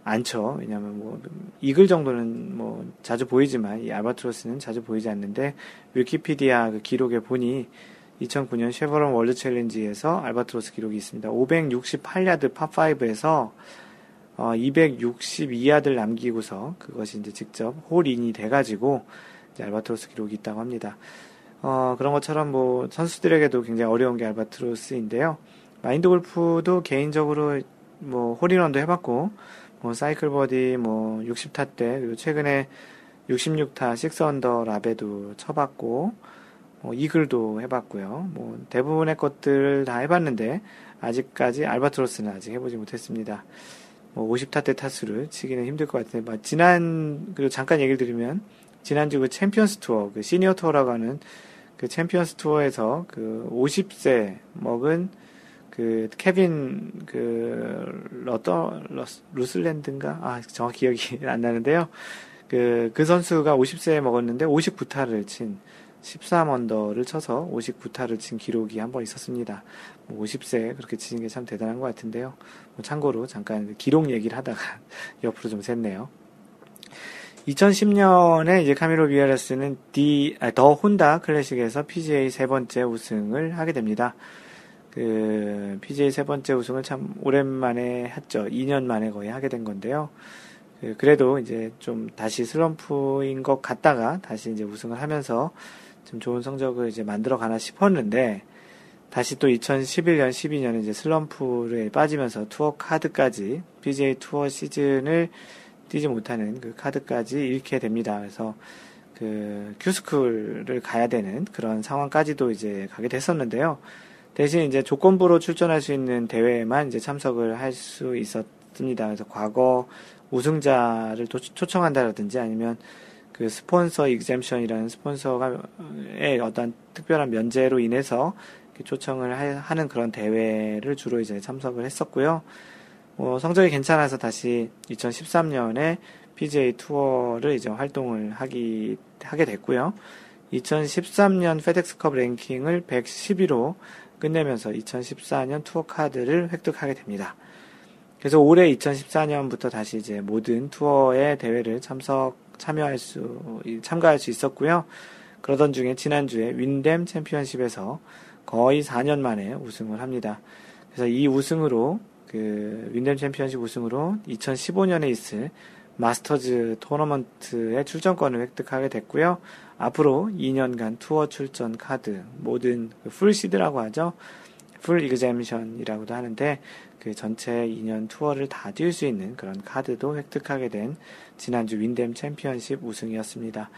않죠. 왜냐하면 뭐 이글 정도는 뭐 자주 보이지만 이 알바트로스는 자주 보이지 않는데 위키피디아 그 기록에 보니 2009년 쉐버런 월드 챌린지에서 알바트로스 기록이 있습니다. 568야드 파5에서 어, 262야드를 남기고서 그것이 이제 직접 홀인이 돼가지고 알바트로스 기록이 있다고 합니다. 어, 그런 것처럼 뭐 선수들에게도 굉장히 어려운 게 알바트로스인데요. 마인드 골프도 개인적으로 뭐 홀인원도 해봤고 뭐 사이클 버디 뭐 60타대 그리고 최근에 66타 6언더 라베도 쳐봤고 뭐 이글도 해봤고요. 뭐 대부분의 것들을 다 해봤는데 아직까지 알바트로스는 아직 해보지 못했습니다. 뭐 50타대 타수를 치기는 힘들 것 같은데 뭐 지난 그리고 잠깐 얘기를 드리면 지난주 그 챔피언스 투어 그 시니어 투어라고 하는 그 챔피언스 투어에서 그 50세 먹은 그 케빈 그 러더 루슬랜드인가 아 정확히 기억이 안 나는데요. 그그 그 선수가 50세에 먹었는데 59타를 친 13언더를 쳐서 59타를 친 기록이 한 번 있었습니다. 뭐 50세 그렇게 치는 게 참 대단한 것 같은데요. 뭐 참고로 잠깐 기록 얘기를 하다가 옆으로 좀 샜네요. 2010년에 이제 카미로 비에레스는 디, 아, 더 혼다 클래식에서 PGA 세 번째 우승을 하게 됩니다. 그, PGA 세 번째 우승을 참 오랜만에 했죠. 2년 만에 거의 하게 된 건데요. 그, 그래도 이제 좀 다시 슬럼프인 것 같다가 다시 이제 우승을 하면서 좀 좋은 성적을 이제 만들어 가나 싶었는데, 다시 또 2011년, 12년에 이제 슬럼프를 빠지면서 투어 카드까지, PGA 투어 시즌을 뛰지 못하는 그 카드까지 잃게 됩니다. 그래서 그 큐스쿨을 가야 되는 그런 상황까지도 이제 가게 됐었는데요. 대신 이제 조건부로 출전할 수 있는 대회에만 이제 참석을 할 수 있었습니다. 그래서 과거 우승자를 초청한다라든지 아니면 그 스폰서 익잼션이라는 스폰서가의 어떤 특별한 면제로 인해서 초청을 하는 그런 대회를 주로 이제 참석을 했었고요. 뭐 성적이 괜찮아서 다시 2013년에 PGA 투어를 이제 활동을 하기 하게 됐고요. 2013년 페덱스컵 랭킹을 111로 끝내면서 2014년 투어 카드를 획득하게 됩니다. 그래서 올해 2014년부터 다시 이제 모든 투어의 대회를 참석 참여할 수 참가할 수 있었고요. 그러던 중에 지난주에 윈댐 챔피언십에서 거의 4년 만에 우승을 합니다. 그래서 이 우승으로 그 윈댐 챔피언십 우승으로 2015년에 있을 마스터즈 토너먼트의 출전권을 획득하게 됐고요. 앞으로 2년간 투어 출전 카드, 모든 그 full seed라고 하죠. full exemption이라고도 하는데 그 전체 2년 투어를 다 뛸 수 있는 그런 카드도 획득하게 된 지난주 윈댐 챔피언십 우승이었습니다.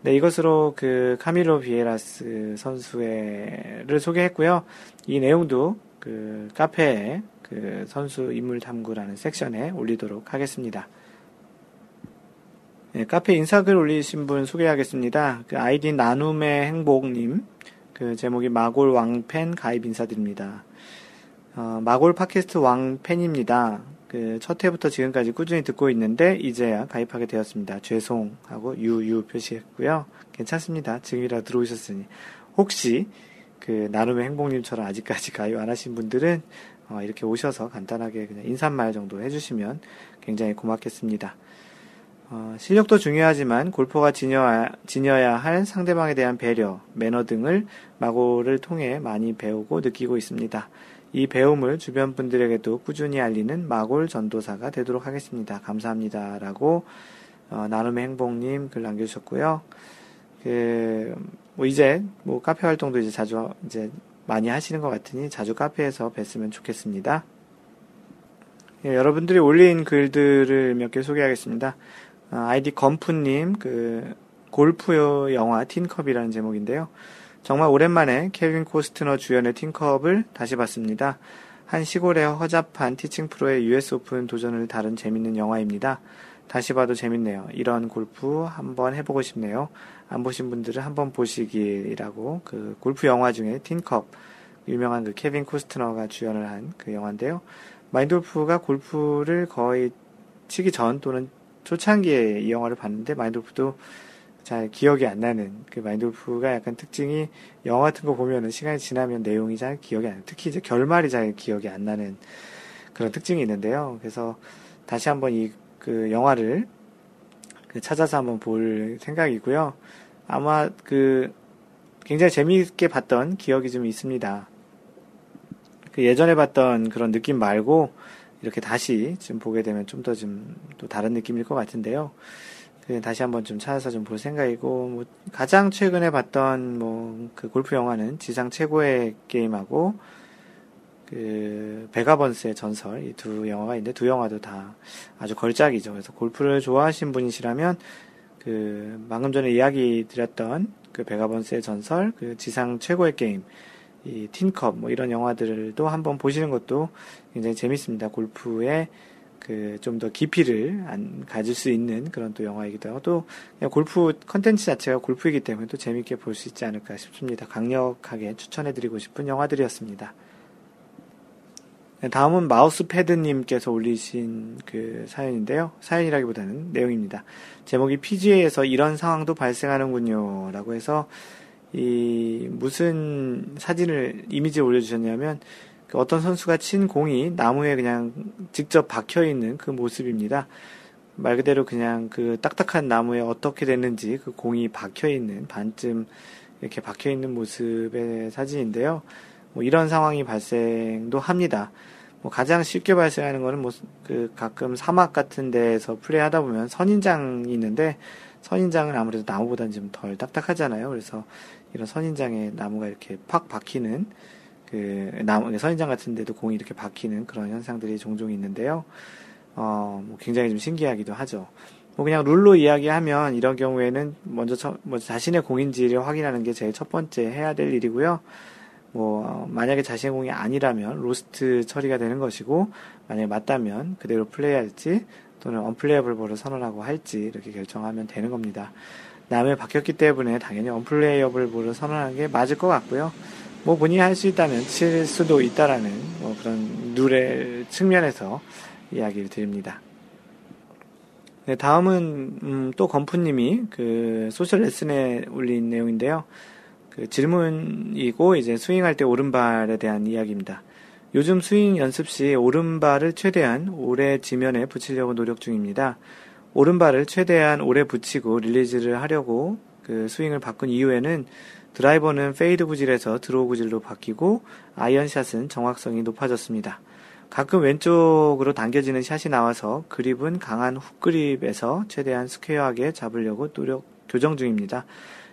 네, 이것으로 그 카밀로 비에라스 선수를 소개했고요. 이 내용도 그 카페에 그 선수 인물 탐구라는 섹션에 올리도록 하겠습니다. 네, 카페 인사글 올리신 분 소개하겠습니다. 그 아이디 나눔의 행복님, 그 제목이 마골 왕팬 가입 인사드립니다. 어, 마골 팟캐스트 왕 팬입니다. 그 첫 회부터 지금까지 꾸준히 듣고 있는데 이제야 가입하게 되었습니다. 죄송하고 유유 표시했고요. 괜찮습니다. 지금이라 들어오셨으니 혹시 그 나눔의 행복님처럼 아직까지 가입 안 하신 분들은 어, 이렇게 오셔서 간단하게 그냥 인사말 정도 해주시면 굉장히 고맙겠습니다. 어, 실력도 중요하지만 골퍼가 지녀야, 지녀야 할 상대방에 대한 배려, 매너 등을 마고를 통해 많이 배우고 느끼고 있습니다. 이 배움을 주변 분들에게도 꾸준히 알리는 마골 전도사가 되도록 하겠습니다. 감사합니다. 라고, 어, 나눔의 행복님 글 남겨주셨고요. 그, 뭐 이제, 뭐 카페 활동도 이제 자주, 이제 많이 하시는 것 같으니 자주 카페에서 뵀으면 좋겠습니다. 예, 여러분들이 올린 글들을 몇 개 소개하겠습니다. 아, 아이디 건프님, 그, 골프 영화 틴컵이라는 제목인데요. 정말 오랜만에 케빈 코스트너 주연의 틴컵을 다시 봤습니다. 한 시골의 허잡한 티칭 프로의 US 오픈 도전을 다룬 재밌는 영화입니다. 다시 봐도 재밌네요. 이런 골프 한번 해보고 싶네요. 안 보신 분들은 한번 보시기라고 그 골프 영화 중에 틴컵 유명한 그 케빈 코스트너가 주연을 한 그 영화인데요. 마인돌프가 골프를 거의 치기 전 또는 초창기에 이 영화를 봤는데 마인돌프도 잘 기억이 안 나는 그 마인돌프가 약간 특징이 영화 같은 거 보면은 시간이 지나면 내용이 잘 기억이 안. 특히 이제 결말이 잘 기억이 안 나는 그런 특징이 있는데요. 그래서 다시 한번 이 그 영화를 그 찾아서 한번 볼 생각이고요. 아마 그 굉장히 재미있게 봤던 기억이 좀 있습니다. 그 예전에 봤던 그런 느낌 말고 이렇게 다시 좀 보게 되면 좀 더 좀 또 다른 느낌일 것 같은데요. 그 다시 한번 좀 찾아서 좀 볼 생각이고 뭐 가장 최근에 봤던 뭐 그 골프 영화는 지상 최고의 게임하고 그 베가번스의 전설 이 두 영화가 있는데 두 영화도 다 아주 걸작이죠. 그래서 골프를 좋아하신 분이시라면 그 방금 전에 이야기 드렸던 그 베가번스의 전설 그 지상 최고의 게임 이 틴컵 뭐 이런 영화들도 한번 보시는 것도 굉장히 재밌습니다. 골프의 그 좀 더 깊이를 안 가질 수 있는 그런 또 영화이기도 하고 또 골프 컨텐츠 자체가 골프이기 때문에 또 재밌게 볼 수 있지 않을까 싶습니다. 강력하게 추천해드리고 싶은 영화들이었습니다. 네, 다음은 마우스패드님께서 올리신 그 사연인데요. 사연이라기보다는 내용입니다. 제목이 PGA에서 이런 상황도 발생하는군요. 라고 해서 이 무슨 사진을 이미지에 올려주셨냐면 그 어떤 선수가 친 공이 나무에 그냥 직접 박혀 있는 그 모습입니다. 말 그대로 그냥 그 딱딱한 나무에 어떻게 됐는지 그 공이 박혀 있는 반쯤 이렇게 박혀 있는 모습의 사진인데요. 뭐 이런 상황이 발생도 합니다. 뭐 가장 쉽게 발생하는 거는 뭐 그 가끔 사막 같은 데에서 플레이하다 보면 선인장이 있는데 선인장은 아무래도 나무보다는 좀 덜 딱딱하잖아요. 그래서 이런 선인장에 나무가 이렇게 팍 박히는 그 나무 선인장 같은 데도 공이 이렇게 박히는 그런 현상들이 종종 있는데요. 어, 뭐 굉장히 좀 신기하기도 하죠. 뭐 그냥 룰로 이야기하면 이런 경우에는 먼저 처, 뭐 자신의 공인지를 확인하는 게 제일 첫 번째 해야 될 일이고요. 뭐 만약에 자신의 공이 아니라면 로스트 처리가 되는 것이고 만약에 맞다면 그대로 플레이할지 또는 언플레이어블 볼을 선언하고 할지 이렇게 결정하면 되는 겁니다. 나무에 박혔기 때문에 당연히 언플레이어블 볼을 선언하는 게 맞을 것 같고요. 뭐 본인이 할 수 있다면 칠 수도 있다라는 뭐 그런 룰의 측면에서 이야기를 드립니다. 네, 다음은 음, 또 건프님이 그 소셜 레슨에 올린 내용인데요. 그 질문이고 이제 스윙할 때 오른발에 대한 이야기입니다. 요즘 스윙 연습 시 오른발을 최대한 오래 지면에 붙이려고 노력 중입니다. 오른발을 최대한 오래 붙이고 release를 하려고 그 스윙을 바꾼 이후에는 드라이버는 fade 구질에서 draw 구질로 바뀌고 아이언샷은 정확성이 높아졌습니다. 가끔 왼쪽으로 당겨지는 샷이 나와서 그립은 강한 훅 그립에서 최대한 스퀘어하게 잡으려고 노력 교정 중입니다.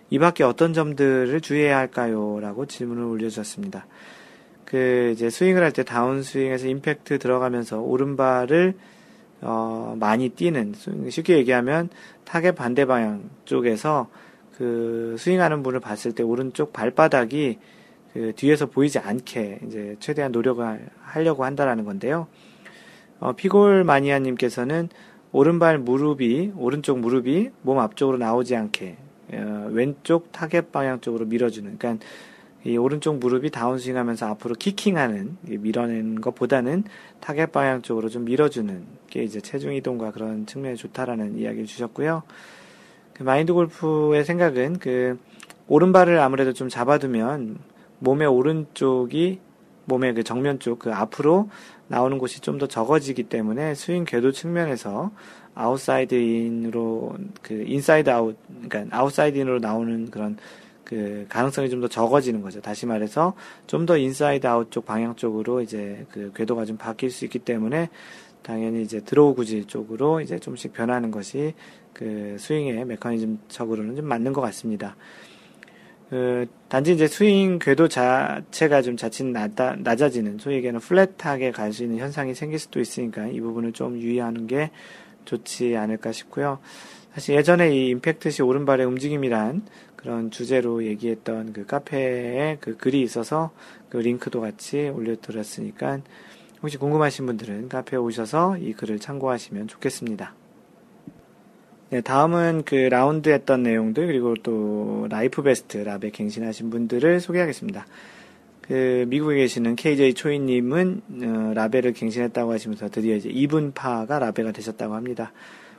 이 밖에 어떤 점들을 주의해야 할까요? 라고 질문을 올려주셨습니다. 그, 이제 스윙을 할 때 다운 스윙에서 임팩트 들어가면서 오른발을, 어, 많이 뛰는, 쉽게 얘기하면 타겟 반대 방향 쪽에서 그 스윙하는 분을 봤을 때 오른쪽 발바닥이 그 뒤에서 보이지 않게 이제 최대한 노력을 하려고 한다라는 건데요. 어, 피골 마니아님께서는 오른발 무릎이, 오른쪽 무릎이 몸 앞쪽으로 나오지 않게 어, 왼쪽 타겟 방향 쪽으로 밀어주는, 그러니까 이 오른쪽 무릎이 다운스윙 하면서 앞으로 kicking하는, 밀어내는 것보다는 타겟 방향 쪽으로 좀 밀어주는 게 이제 체중 이동과 그런 측면이 좋다라는 이야기를 주셨고요. 그 마인드 골프의 생각은 그 오른발을 아무래도 좀 잡아두면 몸의 오른쪽이 몸의 그 정면 쪽 그 앞으로 나오는 것이 좀 더 적어지기 때문에 스윙 궤도 측면에서 outside in으로 그 inside out 그러니까 outside in으로 나오는 그런 그 가능성이 좀 더 적어지는 거죠. 다시 말해서 좀 더 inside out 쪽 방향 쪽으로 이제 그 궤도가 좀 바뀔 수 있기 때문에 당연히 이제 draw 구질 쪽으로 이제 좀씩 변하는 것이 그 스윙의 메커니즘 적으로는 좀 맞는 것 같습니다. 그 단지 이제 스윙 궤도 자체가 좀 자칫 낮아, 낮아지는 소위 얘기하는 flat하게 갈 수 있는 현상이 생길 수도 있으니까 이 부분을 좀 유의하는 게 좋지 않을까 싶고요. 사실 예전에 이 임팩트시 오른발의 움직임이란 그런 주제로 얘기했던 그 카페에 그 글이 있어서 그 링크도 같이 올려드렸으니까 혹시 궁금하신 분들은 카페에 오셔서 이 글을 참고하시면 좋겠습니다. 네, 다음은 그 라운드 했던 내용들, 그리고 또 life best 라베 갱신하신 분들을 소개하겠습니다. 그 미국에 계시는 KJ 초이님은 어, 라베를 갱신했다고 하시면서 드디어 이제 이븐파가 라베가 되셨다고 합니다.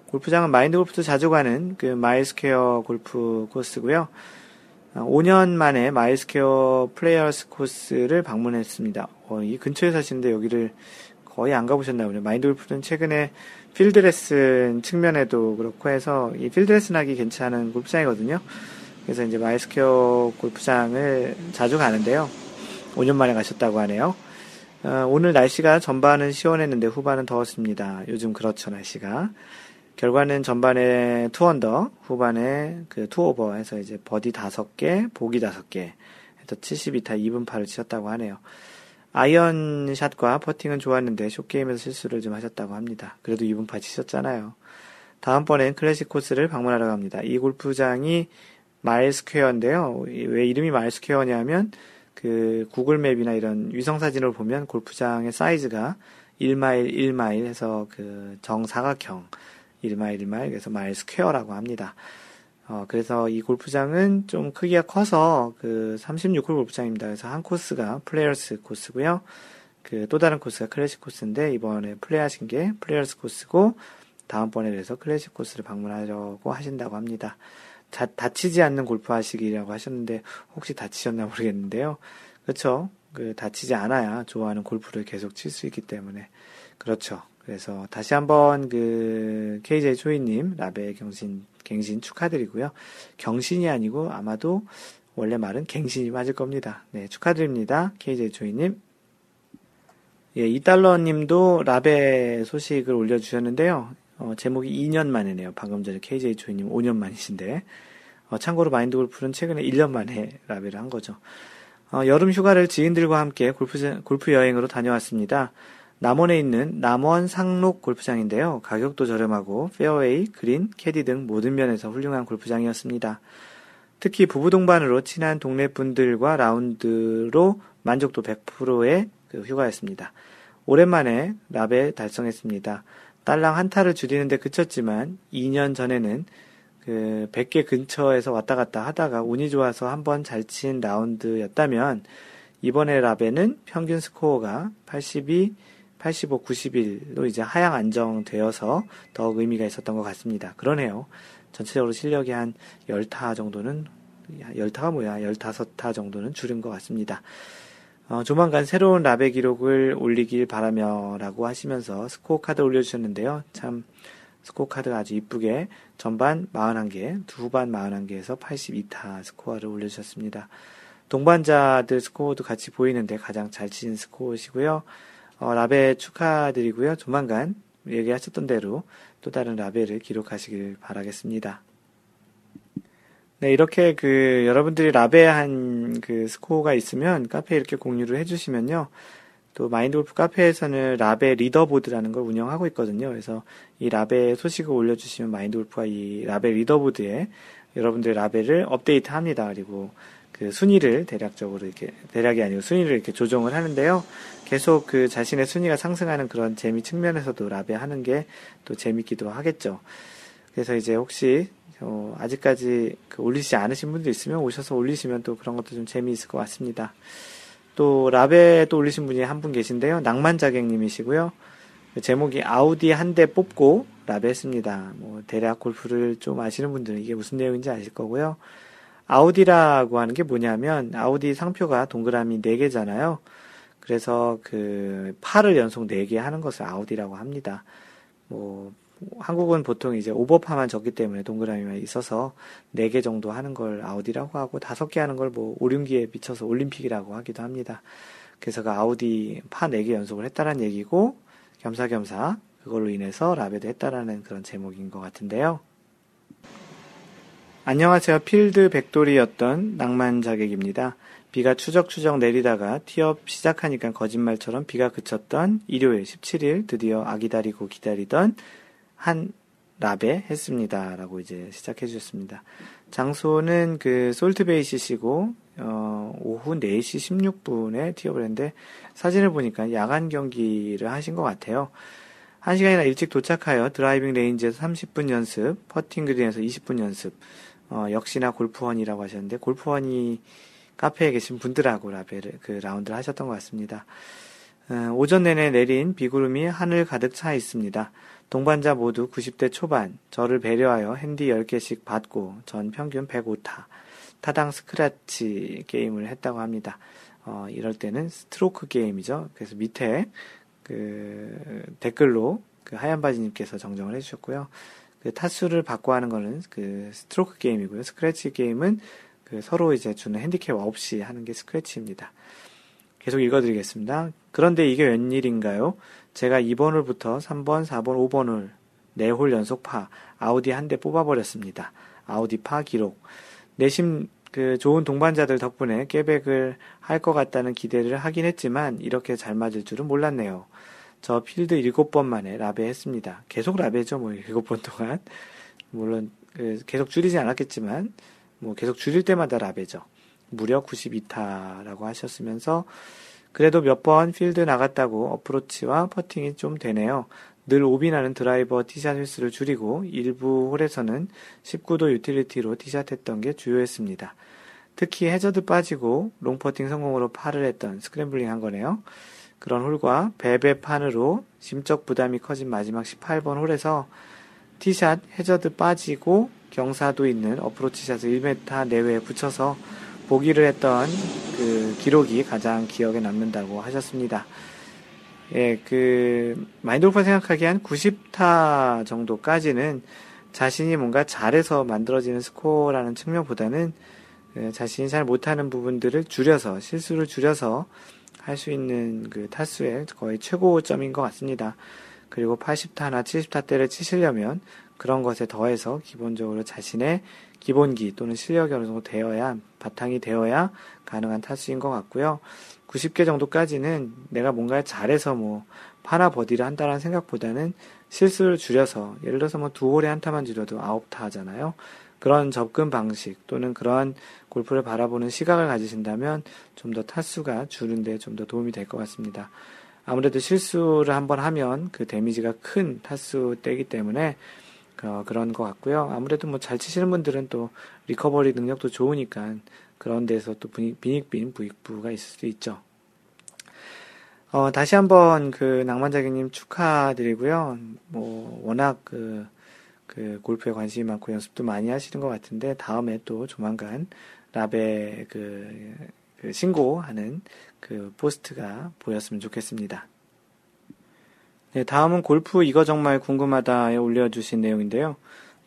골프장은 마인드 골프도 자주 가는 그 마일스퀘어 골프 코스고요. 5년 아, 만에 마일스퀘어 플레이어스 코스를 방문했습니다. 어, 이 근처에 사시는데 여기를 거의 안 가보셨나 보네요. 마인드 골프는 최근에 필드 레슨 측면에도 그렇고 해서 이 필드 레슨 하기 괜찮은 골프장이거든요. 그래서 이제 마일스퀘어 골프장을 자주 가는데요. 5년 만에 가셨다고 하네요. 어, 오늘 날씨가 전반은 시원했는데 후반은 더웠습니다. 요즘 그렇죠, 날씨가. 결과는 전반에 two under, 후반에 그 two over 해서 이제 버디 다섯 개, 보기 다섯 개 해서 72타 이븐파를 치셨다고 하네요. 아이언샷과 퍼팅은 좋았는데 short game에서 실수를 좀 하셨다고 합니다. 그래도 이븐파 치셨잖아요. 다음번엔 클래식 코스를 방문하러 갑니다. 이 골프장이 마일스퀘어인데요. 왜 이름이 마일스퀘어냐면 그 구글 맵이나 이런 위성 사진을 보면 골프장의 사이즈가 1마일 1마일 해서 그 정사각형 1마일 1마일 그래서 마일 스퀘어라고 합니다. 어, 그래서 이 골프장은 좀 크기가 커서 그 36홀 골프장입니다. 그래서 한 코스가 플레이어스 코스고요. 그 또 다른 코스가 클래식 코스인데 이번에 플레이하신 게 플레이어스 코스고 다음번에 그래서 클래식 코스를 방문하려고 하신다고 합니다. 자, 다치지 않는 골프 하시기라고 하셨는데 혹시 다치셨나 모르겠는데요. 그렇죠. 그 다치지 않아야 좋아하는 골프를 계속 칠 수 있기 때문에 그렇죠. 그래서 다시 한번 그 KJ 초이님 라베 경신 갱신 축하드리고요. 경신이 아니고 아마도 원래 말은 갱신이 맞을 겁니다. 네, 축하드립니다. KJ 초이님. 예, 이달러 님도 라베 소식을 올려주셨는데요. 어, 제목이 2년 만이네요. 방금 전에 KJ 초이님 5년 만이신데. 어, 참고로 마인드 골프는 최근에 1년 만에 라베를 한 거죠. 어, 여름 휴가를 지인들과 함께 골프, 골프 여행으로 다녀왔습니다. 남원에 있는 남원 상록 골프장인데요. 가격도 저렴하고 페어웨이, 그린, 캐디 등 모든 면에서 훌륭한 골프장이었습니다. 특히 부부 동반으로 친한 동네 분들과 라운드로 만족도 100%의 그 휴가였습니다. 오랜만에 라베 달성했습니다. 딸랑 한타를 줄이는데 그쳤지만 2년 전에는 그 100개 근처에서 왔다 갔다 하다가 운이 좋아서 한번 잘 친 라운드였다면 이번에 라베는 평균 스코어가 82, 85, 91로 이제 하향 안정되어서 더욱 의미가 있었던 것 같습니다. 그러네요. 전체적으로 실력이 한 10타 정도는 10타가 뭐야? 15타 정도는 줄은 것 같습니다. 어, 조만간 새로운 라베 기록을 올리길 바라며 라고 하시면서 스코어 카드 올려주셨는데요. 참 스코어 카드가 아주 이쁘게 전반 41개, 후반 41개에서 82타 스코어를 올려주셨습니다. 동반자들 스코어도 같이 보이는데 가장 잘 치신 스코어시고요. 어, 라벨 축하드리고요. 조만간 얘기하셨던 대로 또 다른 라벨을 기록하시길 바라겠습니다. 네, 이렇게 그 여러분들이 라벨한 그 스코어가 있으면 카페에 이렇게 공유를 해주시면요. 또 마인드골프 카페에서는 라베 leaderboard라는 걸 운영하고 있거든요. 그래서 이 라베 소식을 올려주시면 마인드골프가 이 라베 leaderboard에 여러분들 라베를 업데이트 합니다. 그리고 그 순위를 대략적으로 이렇게 대략이 아니고 순위를 이렇게 조정을 하는데요. 계속 그 자신의 순위가 상승하는 그런 재미 측면에서도 라베 하는 게 또 재밌기도 하겠죠. 그래서 이제 혹시 어, 아직까지 그 올리지 않으신 분도 있으면 오셔서 올리시면 또 그런 것도 좀 재미있을 것 같습니다. 또 라베 또 올리신 분이 한 분 계신데요. 낭만자객님이시고요. 제목이 아우디 한 대 뽑고 라베 했습니다. 뭐 대략 골프를 좀 아시는 분들은 이게 무슨 내용인지 아실 거고요. 아우디라고 하는 게 뭐냐면 아우디 상표가 동그라미 4개잖아요. 그래서 그 팔을 연속 4개 하는 것을 아우디라고 합니다. 뭐 한국은 보통 이제 오버파만 적기 때문에 동그라미만 있어서 4개 정도 하는 걸 아우디라고 하고 5개 하는 걸 뭐 오륜기에 비춰서 올림픽이라고 하기도 합니다. 그래서 그 아우디 파 4개 연속을 했다는 얘기고 겸사겸사 그걸로 인해서 라베도 했다라는 그런 제목인 것 같은데요. 안녕하세요. 필드 백돌이였던 낭만 자객입니다. 비가 추적추적 내리다가 티업 시작하니까 거짓말처럼 비가 그쳤던 일요일 17일 드디어 아 기다리고 기다리던 한 라베 했습니다. 라고 이제 시작해 주셨습니다. 장소는 그 솔트베이시시고, 어, 오후 4시 16분에 티업을 했는데, 사진을 보니까 야간 경기를 하신 것 같아요. 1시간이나 일찍 도착하여 driving range에서 30분 연습, 퍼팅 그린에서 20분 연습, 어, 역시나 골프원이라고 하셨는데, 골프원이 카페에 계신 분들하고 라베를, 그 라운드를 하셨던 것 같습니다. 어, 오전 내내 내린 비구름이 하늘 가득 차 있습니다. 동반자 모두 90대 초반, 저를 배려하여 핸디 10개씩 받고 전 평균 105타, 타당 스크래치 게임을 했다고 합니다. 어, 이럴 때는 스트로크 게임이죠. 그래서 밑에 그 댓글로 그 하얀 바지님께서 정정을 해주셨고요. 그 타수를 바꿔 하는 거는 그 스트로크 게임이고요. 스크래치 게임은 그 서로 이제 주는 핸디캡 없이 하는 게 scratch입니다. 계속 읽어드리겠습니다. 그런데 이게 웬일인가요? 제가 2번홀부터 3번, 4번, 5번을 4홀 연속 파, 아우디 한 대 뽑아버렸습니다. 아우디 파 기록. 내심 그 좋은 동반자들 덕분에 깨백을 할 것 같다는 기대를 하긴 했지만 이렇게 잘 맞을 줄은 몰랐네요. 저 필드 7번 만에 라베 했습니다. 계속 라베죠, 뭐 7번 동안. 물론 그 계속 줄이지 않았겠지만 뭐 계속 줄일 때마다 라베죠. 무려 92타라고 하셨으면서 그래도 몇 번 필드 나갔다고 어프로치와 퍼팅이 좀 되네요. 늘 오비나는 드라이버 티샷 횟수를 줄이고 일부 홀에서는 19도 유틸리티로 티샷 했던 게 주효했습니다. 특히 해저드 빠지고 롱퍼팅 성공으로 파를 했던 scrambling 한 거네요. 그런 홀과 배배판으로 심적 부담이 커진 마지막 18번 홀에서 티샷 해저드 빠지고 경사도 있는 어프로치 샷을 1m 내외에 붙여서 보기를 했던 그 기록이 가장 기억에 남는다고 하셨습니다. 예, 그, 마인드골프 생각하기에 한 90타 정도까지는 자신이 뭔가 잘해서 만들어지는 스코어라는 측면보다는 그 자신이 잘 못하는 부분들을 줄여서, 실수를 줄여서 할 수 있는 그 타수의 거의 최고점인 것 같습니다. 그리고 80타나 70타 대를 치시려면 그런 것에 더해서 기본적으로 자신의 기본기 또는 실력이 어느 정도 되어야 바탕이 되어야 가능한 타수인 것 같고요. 90개 정도까지는 내가 뭔가 잘해서 뭐 파나 버디를 한다는 생각보다는 실수를 줄여서 예를 들어서 뭐 두 홀에 한 타만 줄여도 아홉 타 하잖아요. 그런 접근 방식 또는 그러한 골프를 바라보는 시각을 가지신다면 좀 더 타수가 줄는데 좀 더 도움이 될 것 같습니다. 아무래도 실수를 한번 하면 그 데미지가 큰 타수 때이기 때문에 어, 그런 것 같고요. 아무래도 뭐 잘 치시는 분들은 또 리커버리 능력도 좋으니까 그런 데서 또 빈익빈 부익부가 있을 수도 있죠. 어, 다시 한번 그 낭만자기님 축하드리고요. 뭐, 워낙 그, 그 골프에 관심이 많고 연습도 많이 하시는 것 같은데, 다음에 또 조만간 라베 그, 그 신고하는 그 포스트가 보였으면 좋겠습니다. 네, 다음은 골프 이거 정말 궁금하다에 올려주신 내용인데요.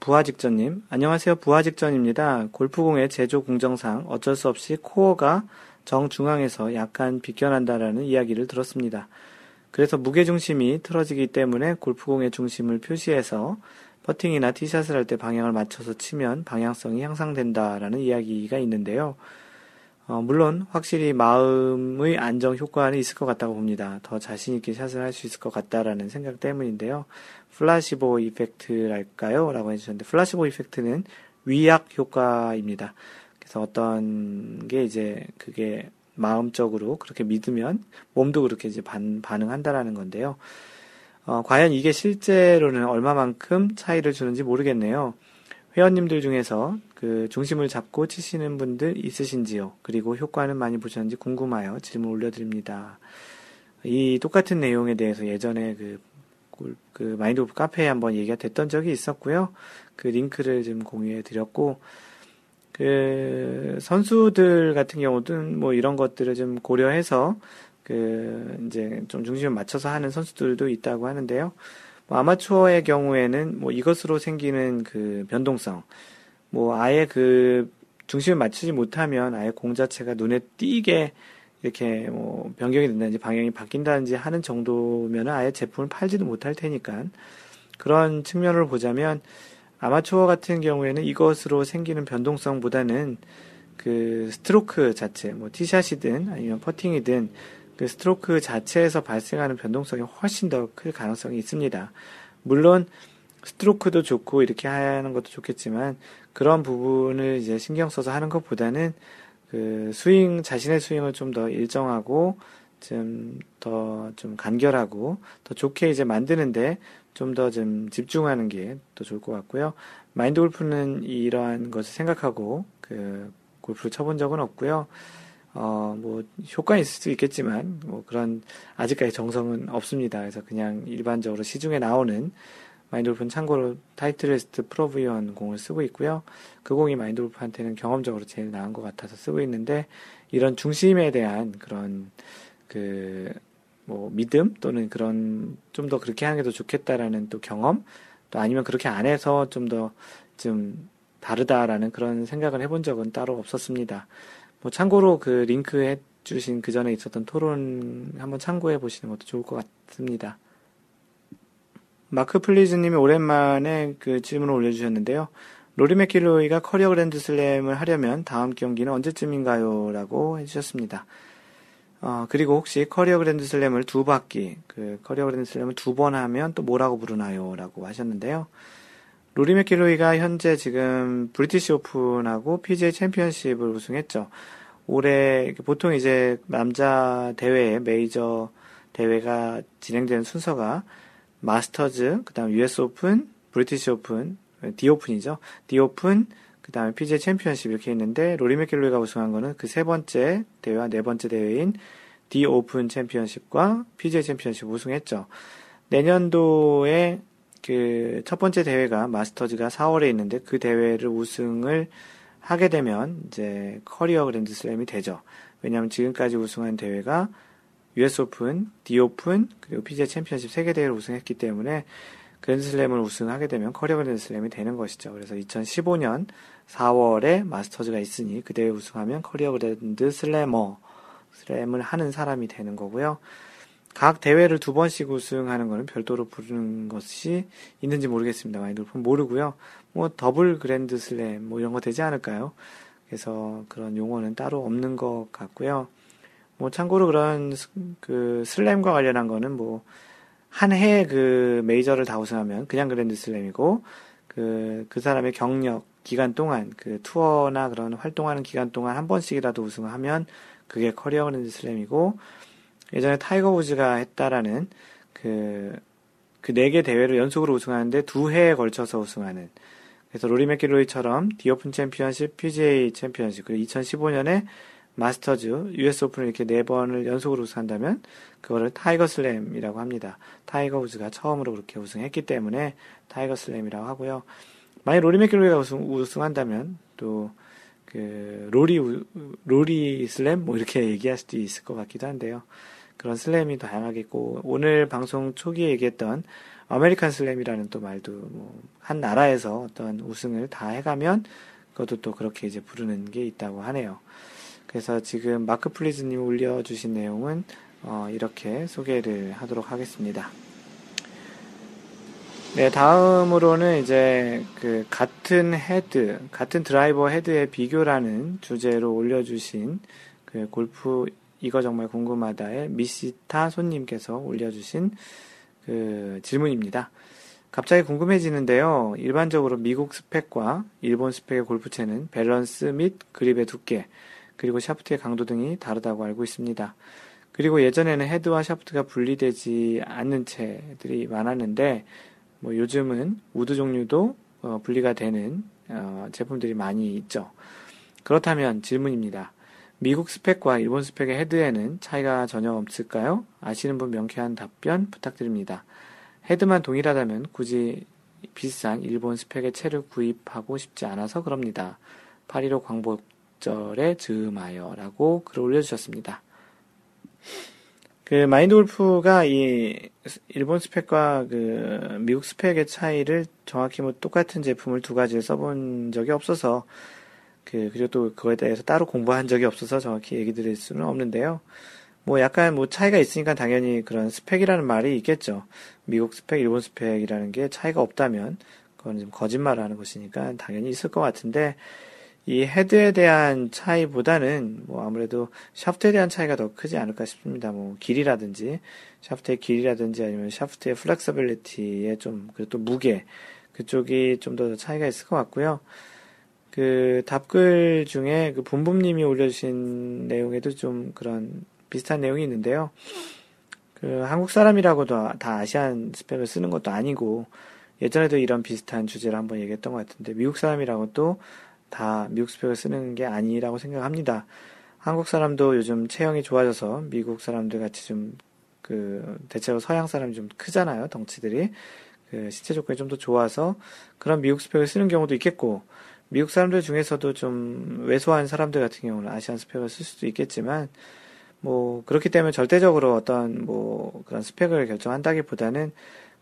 부하직전님, 안녕하세요. 부하직전입니다. 골프공의 제조 공정상 어쩔 수 없이 코어가 정중앙에서 약간 비껴난다라는 이야기를 들었습니다. 그래서 무게중심이 틀어지기 때문에 골프공의 중심을 표시해서 퍼팅이나 티샷을 할 때 방향을 맞춰서 치면 방향성이 향상된다라는 이야기가 있는데요. 어, 물론 확실히 마음의 안정 효과는 있을 것 같다고 봅니다. 더 자신 있게 샷을 할 수 있을 것 같다라는 생각 때문인데요. 플라시보 이펙트랄까요? 라고 해주셨는데 플라시보 이펙트는 위약 효과입니다. 그래서 어떤 게 이제 그게 마음적으로 그렇게 믿으면 몸도 그렇게 이제 반, 반응한다라는 건데요. 어, 과연 이게 실제로는 얼마만큼 차이를 주는지 모르겠네요. 회원님들 중에서 그 중심을 잡고 치시는 분들 있으신지요? 그리고 효과는 많이 보셨는지 궁금하여 질문 올려드립니다. 이 똑같은 내용에 대해서 예전에 그, 그 마인드골프 카페에 한번 얘기가 됐던 적이 있었고요. 그 링크를 좀 공유해 드렸고, 그 선수들 같은 경우는 뭐 이런 것들을 좀 고려해서 그 이제 좀 중심을 맞춰서 하는 선수들도 있다고 하는데요. 뭐 아마추어의 경우에는 뭐 이것으로 생기는 그 변동성, 뭐 아예 그 중심을 맞추지 못하면 아예 공 자체가 눈에 띄게 이렇게 뭐 변경이 된다든지 방향이 바뀐다든지 하는 정도면 아예 제품을 팔지도 못할 테니까 그런 측면을 보자면 아마추어 같은 경우에는 이것으로 생기는 변동성보다는 그 스트로크 자체, 뭐 티샷이든 아니면 퍼팅이든 그 스트로크 자체에서 발생하는 변동성이 훨씬 더 클 가능성이 있습니다. 물론 스트로크도 좋고 이렇게 하는 것도 좋겠지만 그런 부분을 이제 신경 써서 하는 것보다는 그 스윙 자신의 스윙을 좀 더 일정하고 좀 더좀 간결하고 더 좋게 이제 만드는데 좀 더 좀 집중하는 게 더 좋을 것 같고요. 마인드 골프는 이러한 것을 생각하고 그 골프를 쳐본 적은 없고요. 어, 뭐, 효과 있을 수 있겠지만, 뭐, 그런, 아직까지 정성은 없습니다. 그래서 그냥 일반적으로 시중에 나오는 마인드골프는 참고로 타이틀리스트 Pro V1 공을 쓰고 있고요. 그 공이 마인드골프한테는 경험적으로 제일 나은 것 같아서 쓰고 있는데, 이런 중심에 대한 그런, 그, 뭐, 믿음 또는 그런, 좀 더 그렇게 하는 게 더 좋겠다라는 또 경험, 또 아니면 그렇게 안 해서 좀 더, 좀, 다르다라는 그런 생각을 해본 적은 따로 없었습니다. 뭐 참고로 그 링크 해 주신 그 전에 있었던 토론 한번 참고해 보시는 것도 좋을 것 같습니다. 마크 플리즈님이 오랜만에 그 질문을 올려주셨는데요. 로리 맥킬로이가 커리어 그랜드 슬램을 하려면 다음 경기는 언제쯤인가요? 라고 해주셨습니다. 어, 그리고 혹시 커리어 그랜드 슬램을 두 바퀴, 그 커리어 그랜드 슬램을 두 번 하면 또 뭐라고 부르나요? 라고 하셨는데요. 로리 맥킬로이가 현재 지금 브리티시 오픈하고 PGA 챔피언십을 우승했죠. 올해 보통 이제 남자 대회 메이저 대회가 진행되는 순서가 마스터즈, 그다음 US 오픈, 브리티시 오픈, 디 오픈이죠. 디 오픈, 그다음에 PGA 챔피언십 이렇게 있는데 로리 맥킬로이가 우승한 거는 그 세 번째 대회와 네 번째 대회인 디 오픈 챔피언십과 PGA 챔피언십 우승했죠. 내년도에 그 첫 번째 대회가 마스터즈가 4월에 있는데 그 대회를 우승을 하게 되면 이제 커리어 그랜드 슬램이 되죠. 왜냐하면 지금까지 우승한 대회가 US 오픈, 디 오픈, 그리고 PGA 챔피언십 세 개 대회를 우승했기 때문에 그랜드 슬램을 우승하게 되면 커리어 그랜드 슬램이 되는 것이죠. 그래서 2015년 4월에 마스터즈가 있으니 그 대회 우승하면 커리어 그랜드 슬래머 슬램을 하는 사람이 되는 거고요. 각 대회를 두 번씩 우승하는 것은 별도로 부르는 것이 있는지 모르겠습니다. 마인드골프는 모르고요. 뭐 더블 그랜드 슬램 뭐 이런 거 되지 않을까요? 그래서 그런 용어는 따로 없는 것 같고요. 뭐 참고로 그런 그 슬램과 관련한 거는 뭐 한 해 그 메이저를 다 우승하면 그냥 그랜드 슬램이고 그그 그 사람의 경력 기간 동안 그 투어나 그런 활동하는 기간 동안 한 번씩이라도 우승하면 그게 커리어 그랜드 슬램이고 예전에 타이거 우즈가 했다라는 그, 그 네 개 대회를 연속으로 우승하는데 두 해에 걸쳐서 우승하는. 그래서 로리 맥길로이처럼 디오픈 챔피언십, PGA 챔피언십, 그리고 2015년에 마스터즈, US 오픈을 이렇게 네 번을 연속으로 우승한다면 그거를 타이거 슬램이라고 합니다. 타이거 우즈가 처음으로 그렇게 우승했기 때문에 타이거 슬램이라고 하고요. 만약 로리 맥길로이가 우승, 우승한다면 또 그 로리 로리 슬램 뭐 이렇게 얘기할 수도 있을 것 같기도 한데요. 그런 슬램이 다양하게 있고 오늘 방송 초기에 얘기했던 아메리칸 슬램이라는 또 말도 뭐 한 나라에서 어떤 우승을 다 해가면 그것도 또 그렇게 이제 부르는 게 있다고 하네요. 그래서 지금 마크 플리즈님 올려주신 내용은 어 이렇게 소개를 하도록 하겠습니다. 네, 다음으로는 이제 그 같은 헤드, 같은 드라이버 헤드의 비교라는 주제로 올려주신 그 골프 이거 정말 궁금하다의 미시타 손님께서 올려주신 그 질문입니다. 갑자기 궁금해지는데요. 일반적으로 미국 스펙과 일본 스펙의 골프채는 밸런스 및 그립의 두께, 그리고 샤프트의 강도 등이 다르다고 알고 있습니다. 그리고 예전에는 헤드와 샤프트가 분리되지 않는 채들이 많았는데, 뭐 요즘은 우드 종류도 어, 분리가 되는 어, 제품들이 많이 있죠. 그렇다면 질문입니다. 미국 스펙과 일본 스펙의 헤드에는 차이가 전혀 없을까요? 아시는 분 명쾌한 답변 부탁드립니다. 헤드만 동일하다면 굳이 비싼 일본 스펙의 채를 구입하고 싶지 않아서 그럽니다. 8.15 광복절에 즈음하여 라고 글을 올려주셨습니다. 그 마인드 골프가 이 일본 스펙과 그 미국 스펙의 차이를 정확히 뭐 똑같은 제품을 두 가지를 써본 적이 없어서 그, 그리고 또 그거에 대해서 따로 공부한 적이 없어서 정확히 얘기 드릴 수는 없는데요. 뭐 약간 뭐 차이가 있으니까 당연히 그런 스펙이라는 말이 있겠죠. 미국 스펙, 일본 스펙이라는 게 차이가 없다면 그건 좀 거짓말 하는 것이니까 당연히 있을 것 같은데 이 헤드에 대한 차이보다는 뭐 아무래도 샤프트에 대한 차이가 더 크지 않을까 싶습니다. 뭐 길이라든지 샤프트의 길이라든지 아니면 샤프트의 flexibility의 좀 그리고 또 무게 그쪽이 좀 더 차이가 있을 것 같고요. 그 답글 중에 그 본부님이 올려주신 내용에도 좀 그런 비슷한 내용이 있는데요. 그 한국 사람이라고도 다 아시안 스펙을 쓰는 것도 아니고 예전에도 이런 비슷한 주제를 한번 얘기했던 것 같은데 미국 사람이라고 도다 미국 스펙을 쓰는 게 아니라고 생각합니다. 한국 사람도 요즘 체형이 좋아져서 미국 사람들 같이 좀 그 대체로 서양 사람이 좀 크잖아요 덩치들이 그 신체 조건이 좀 더 좋아서 그런 미국 스펙을 쓰는 경우도 있겠고 미국 사람들 중에서도 좀 왜소한 사람들 같은 경우는 아시안 스펙을 쓸 수도 있겠지만 뭐 그렇기 때문에 절대적으로 어떤 뭐 그런 스펙을 결정한다기보다는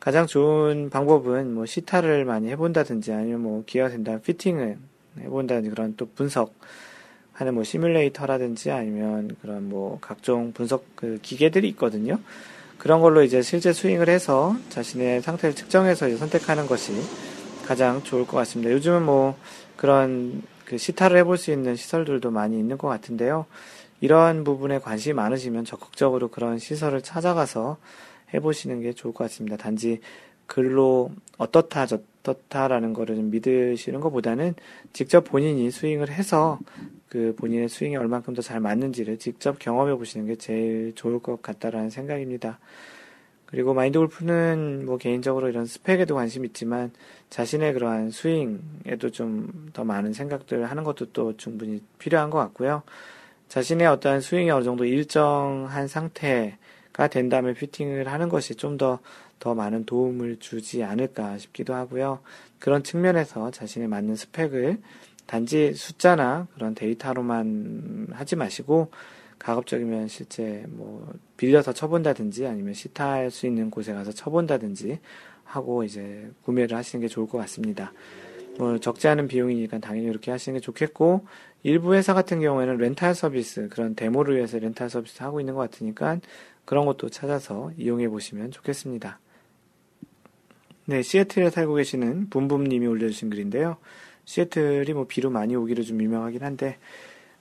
가장 좋은 방법은 뭐 시타를 많이 해본다든지 아니면 뭐 기회가 된다면 피팅을 해본다든지 그런 또 분석 하는 뭐 시뮬레이터라든지 아니면 그런 뭐 각종 분석 그 기계들이 있거든요. 그런 걸로 이제 실제 스윙을 해서 자신의 상태를 측정해서 선택하는 것이 가장 좋을 것 같습니다. 요즘은 뭐 그런 그 시타를 해볼 수 있는 시설들도 많이 있는 것 같은데요. 이러한 부분에 관심이 많으시면 적극적으로 그런 시설을 찾아가서 해보시는 게 좋을 것 같습니다. 단지 글로 어떻다 저떻다라는 거를 좀 믿으시는 것보다는 직접 본인이 스윙을 해서 그 본인의 스윙이 얼만큼 더 잘 맞는지를 직접 경험해 보시는 게 제일 좋을 것 같다라는 생각입니다. 그리고 마인드 골프는 뭐 개인적으로 이런 스펙에도 관심 있지만 자신의 그러한 스윙에도 좀 더 많은 생각들을 하는 것도 또 충분히 필요한 것 같고요. 자신의 어떠한 스윙이 어느 정도 일정한 상태가 된 다음에 피팅을 하는 것이 좀 더더 많은 도움을 주지 않을까 싶기도 하고요. 그런 측면에서 자신의 맞는 스펙을 단지 숫자나 그런 데이터로만 하지 마시고 가급적이면 실제 뭐 빌려서 쳐본다든지 아니면 시타할 수 있는 곳에 가서 쳐본다든지 하고 이제 구매를 하시는 게 좋을 것 같습니다. 뭐 적지 않은 비용이니까 당연히 이렇게 하시는 게 좋겠고 일부 회사 같은 경우에는 렌탈 서비스 그런 데모를 위해서 렌탈 서비스 하고 있는 것 같으니까 그런 것도 찾아서 이용해 보시면 좋겠습니다. 네, 시애틀에 살고 계시는 붐붐님이 올려주신 글인데요. 시애틀이 뭐 비로 많이 오기로 좀 유명하긴 한데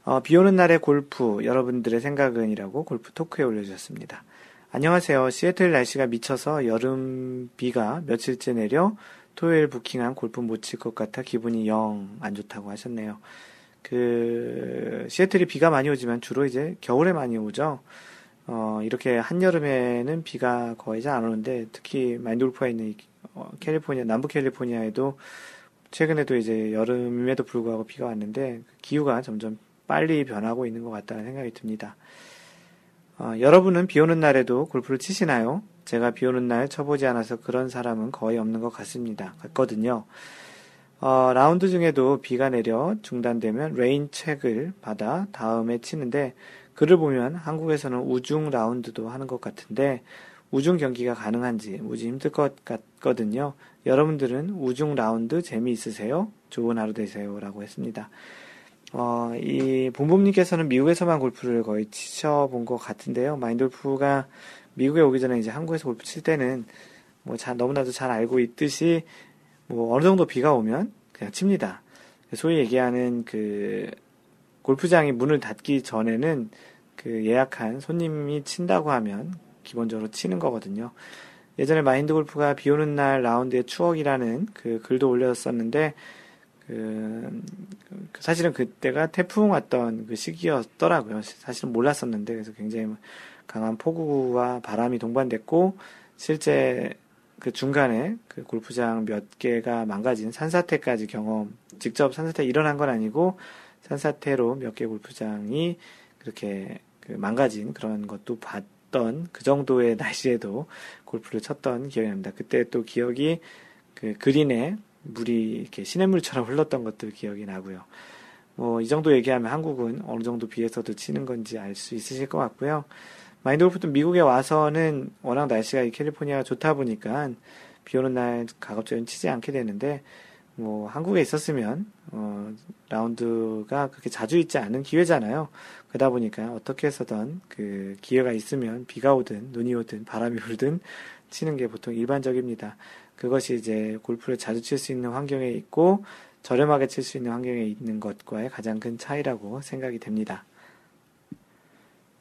어, 비 오는 날의 골프 여러분들의 생각은 이라고 골프 토크에 올려주셨습니다. 안녕하세요. 시애틀 날씨가 미쳐서 여름 비가 며칠째 내려 토요일 부킹한 골프 못 칠 것 같아 기분이 영 안 좋다고 하셨네요. 그 시애틀이 비가 많이 오지만 주로 이제 겨울에 많이 오죠. 어, 이렇게 한여름에는 비가 거의 잘 안 오는데 특히 마인돌프가 있는 어, 캘리포니아 남부 캘리포니아에도 최근에도 이제 여름임에도 불구하고 비가 왔는데 그 기후가 점점 빨리 변하고 있는 것 같다는 생각이 듭니다. 어, 여러분은 비 오는 날에도 골프를 치시나요? 제가 비 오는 날 쳐보지 않아서 그런 사람은 거의 없는 것 같습니다. 같거든요. 어, 라운드 중에도 비가 내려 중단되면 rain check을 받아 다음에 치는데 글을 보면 한국에서는 우중 라운드도 하는 것 같은데 우중 경기가 가능한지 무지 힘들 것 같거든요. 여러분들은 우중 라운드 재미있으세요? 좋은 하루 되세요. 라고 했습니다. 어, 이 본부님께서는 미국에서만 골프를 거의 치셔본 것 같은데요. 마인드 골프가 미국에 오기 전에 이제 한국에서 골프 칠 때는 뭐 자, 너무나도 잘 알고 있듯이 뭐 어느 정도 비가 오면 그냥 칩니다. 소위 얘기하는 그 골프장이 문을 닫기 전에는 그 예약한 손님이 친다고 하면 기본적으로 치는 거거든요. 예전에 마인드 골프가 비 오는 날 라운드의 추억이라는 그 글도 올렸었는데 그, 그 사실은 그때가 태풍 왔던 그 시기였더라고요. 사실은 몰랐었는데 그래서 굉장히 강한 폭우와 바람이 동반됐고 실제 그 중간에 그 골프장 몇 개가 망가진 산사태까지 경험, 직접 산사태 일어난 건 아니고 산사태로 몇 개 골프장이 그렇게 그 망가진 그런 것도 봤던 그 정도의 날씨에도 골프를 쳤던 기억이 납니다. 그때 또 기억이 그 그린에 물이 이렇게 시냇물처럼 흘렀던 것들 기억이 나고요. 뭐 이 정도 얘기하면 한국은 어느 정도 비해서도 치는 건지 알 수 있으실 것 같고요. 마인드 골프도 미국에 와서는 워낙 날씨가 캘리포니아가 좋다 보니까 비 오는 날 가급적이면 치지 않게 되는데 뭐 한국에 있었으면 어 라운드가 그렇게 자주 있지 않은 기회잖아요. 그러다 보니까 어떻게 해서든 그 기회가 있으면 비가 오든 눈이 오든 바람이 불든 치는 게 보통 일반적입니다. 그것이 이제 골프를 자주 칠 수 있는 환경에 있고 저렴하게 칠 수 있는 환경에 있는 것과의 가장 큰 차이라고 생각이 됩니다.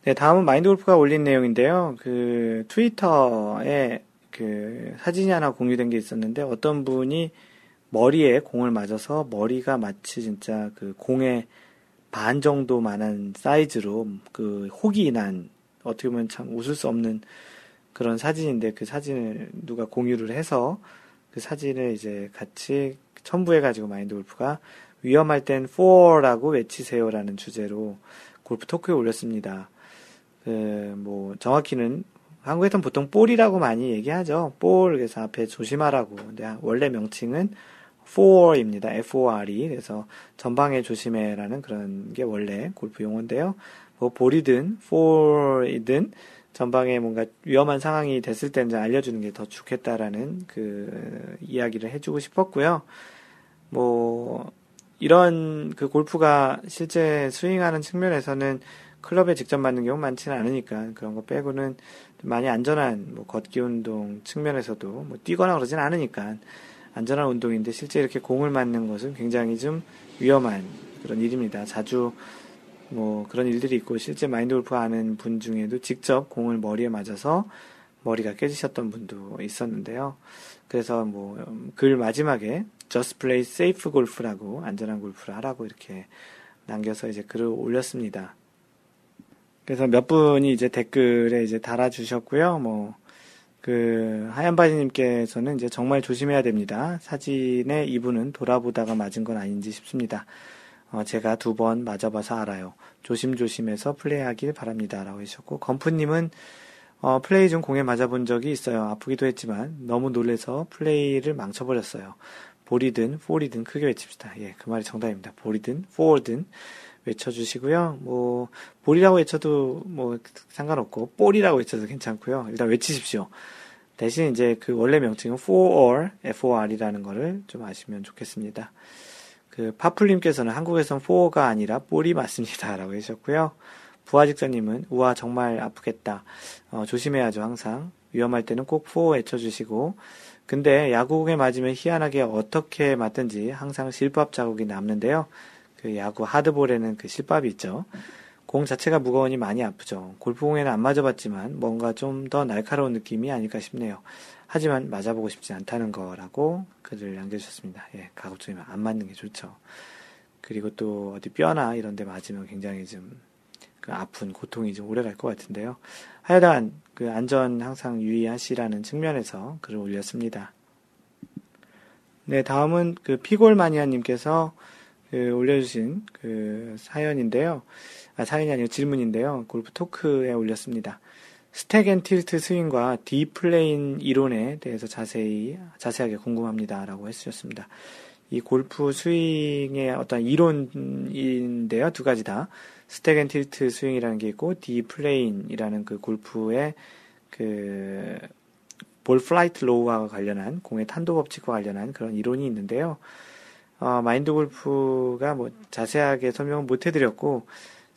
네, 다음은 마인드 골프가 올린 내용인데요. 그 트위터에 그 사진이 하나 공유된 게 있었는데 어떤 분이 머리에 공을 맞아서 머리가 마치 진짜 그 공의 반 정도만한 사이즈로 그 혹이 난 어떻게 보면 참 웃을 수 없는 그런 사진인데 그 사진을 누가 공유를 해서 그 사진을 이제 같이 첨부해가지고 마인드 골프가 위험할 땐 for라고 외치세요라는 주제로 골프 토크에 올렸습니다. 그, 뭐, 정확히는 한국에서는 보통 볼이라고 많이 얘기하죠. 볼, 그래서 앞에 조심하라고. 근데 원래 명칭은 for입니다. F-O-R이. 그래서 전방에 조심해라는 그런 게 원래 골프 용어인데요. 뭐, 볼이든, for이든, 전방에 뭔가 위험한 상황이 됐을 때는 알려주는 게 더 좋겠다라는 그 이야기를 해주고 싶었고요. 뭐, 이런 그 골프가 실제 스윙하는 측면에서는 클럽에 직접 맞는 경우 많지는 않으니까 그런 거 빼고는 많이 안전한 뭐 걷기 운동 측면에서도 뭐 뛰거나 그러진 않으니까 안전한 운동인데 실제 이렇게 공을 맞는 것은 굉장히 좀 위험한 그런 일입니다. 자주 뭐 그런 일들이 있고 실제 마인드 골프 하는 분 중에도 직접 공을 머리에 맞아서 머리가 깨지셨던 분도 있었는데요. 그래서 뭐 글 마지막에 Just Play Safe Golf라고 안전한 골프를 하라고 이렇게 남겨서 이제 글을 올렸습니다. 그래서 몇 분이 이제 댓글에 이제 달아주셨고요. 뭐, 그, 하얀 바지님께서는 이제 정말 조심해야 됩니다. 사진에 이분은 돌아보다가 맞은 건 아닌지 싶습니다. 어, 제가 두 번 맞아봐서 알아요. 조심조심해서 플레이하길 바랍니다. 라고 해주셨고, 건프님은 어, 플레이 중 공에 맞아본 적이 있어요. 아프기도 했지만 너무 놀래서 플레이를 망쳐버렸어요. 볼이든 fore이든 크게 외칩시다. 예, 그 말이 정답입니다. 볼이든 fore든 외쳐주시고요. 뭐 볼이라고 외쳐도 뭐 상관없고 볼이라고 외쳐도 괜찮고요. 일단 외치십시오. 대신 이제 그 원래 명칭은 fore, fore이라는 거를 좀 아시면 좋겠습니다. 그 파플님께서는 한국에선 for가 아니라 볼이 맞습니다라고 해주셨고요. 부하직자님은 우와 정말 아프겠다. 어, 조심해야죠 항상. 위험할 때는 꼭 for 외쳐주시고 근데 야구공에 맞으면 희한하게 어떻게 맞든지 항상 실밥 자국이 남는데요. 그 야구 하드볼에는 그 실밥이 있죠. 공 자체가 무거우니 많이 아프죠. 골프공에는 안 맞아봤지만 뭔가 좀 더 날카로운 느낌이 아닐까 싶네요. 하지만 맞아보고 싶지 않다는 거라고 글을 남겨주셨습니다. 예, 가급적이면 안 맞는 게 좋죠. 그리고 또 어디 뼈나 이런 데 맞으면 굉장히 좀 그 아픈 고통이 좀 오래 갈 것 같은데요. 하여간 그 안전 항상 유의하시라는 측면에서 글을 올렸습니다. 네, 다음은 그 피골마니아님께서 그 올려주신 그 사연인데요. 아, 사연이 아니고 질문인데요. 골프 토크에 올렸습니다. stack and tilt 스윙과 D-plane 이론에 대해서 자세히, 자세하게 궁금합니다. 라고 해주셨습니다. 이 골프 스윙의 어떤 이론인데요. 두 가지 다. stack and tilt 스윙이라는 게 있고, D-plane이라는 그 골프의 그, ball flight law와 관련한, 공의 탄도 법칙과 관련한 그런 이론이 있는데요. 어, 마인드 골프가 뭐 자세하게 설명을 못 해드렸고,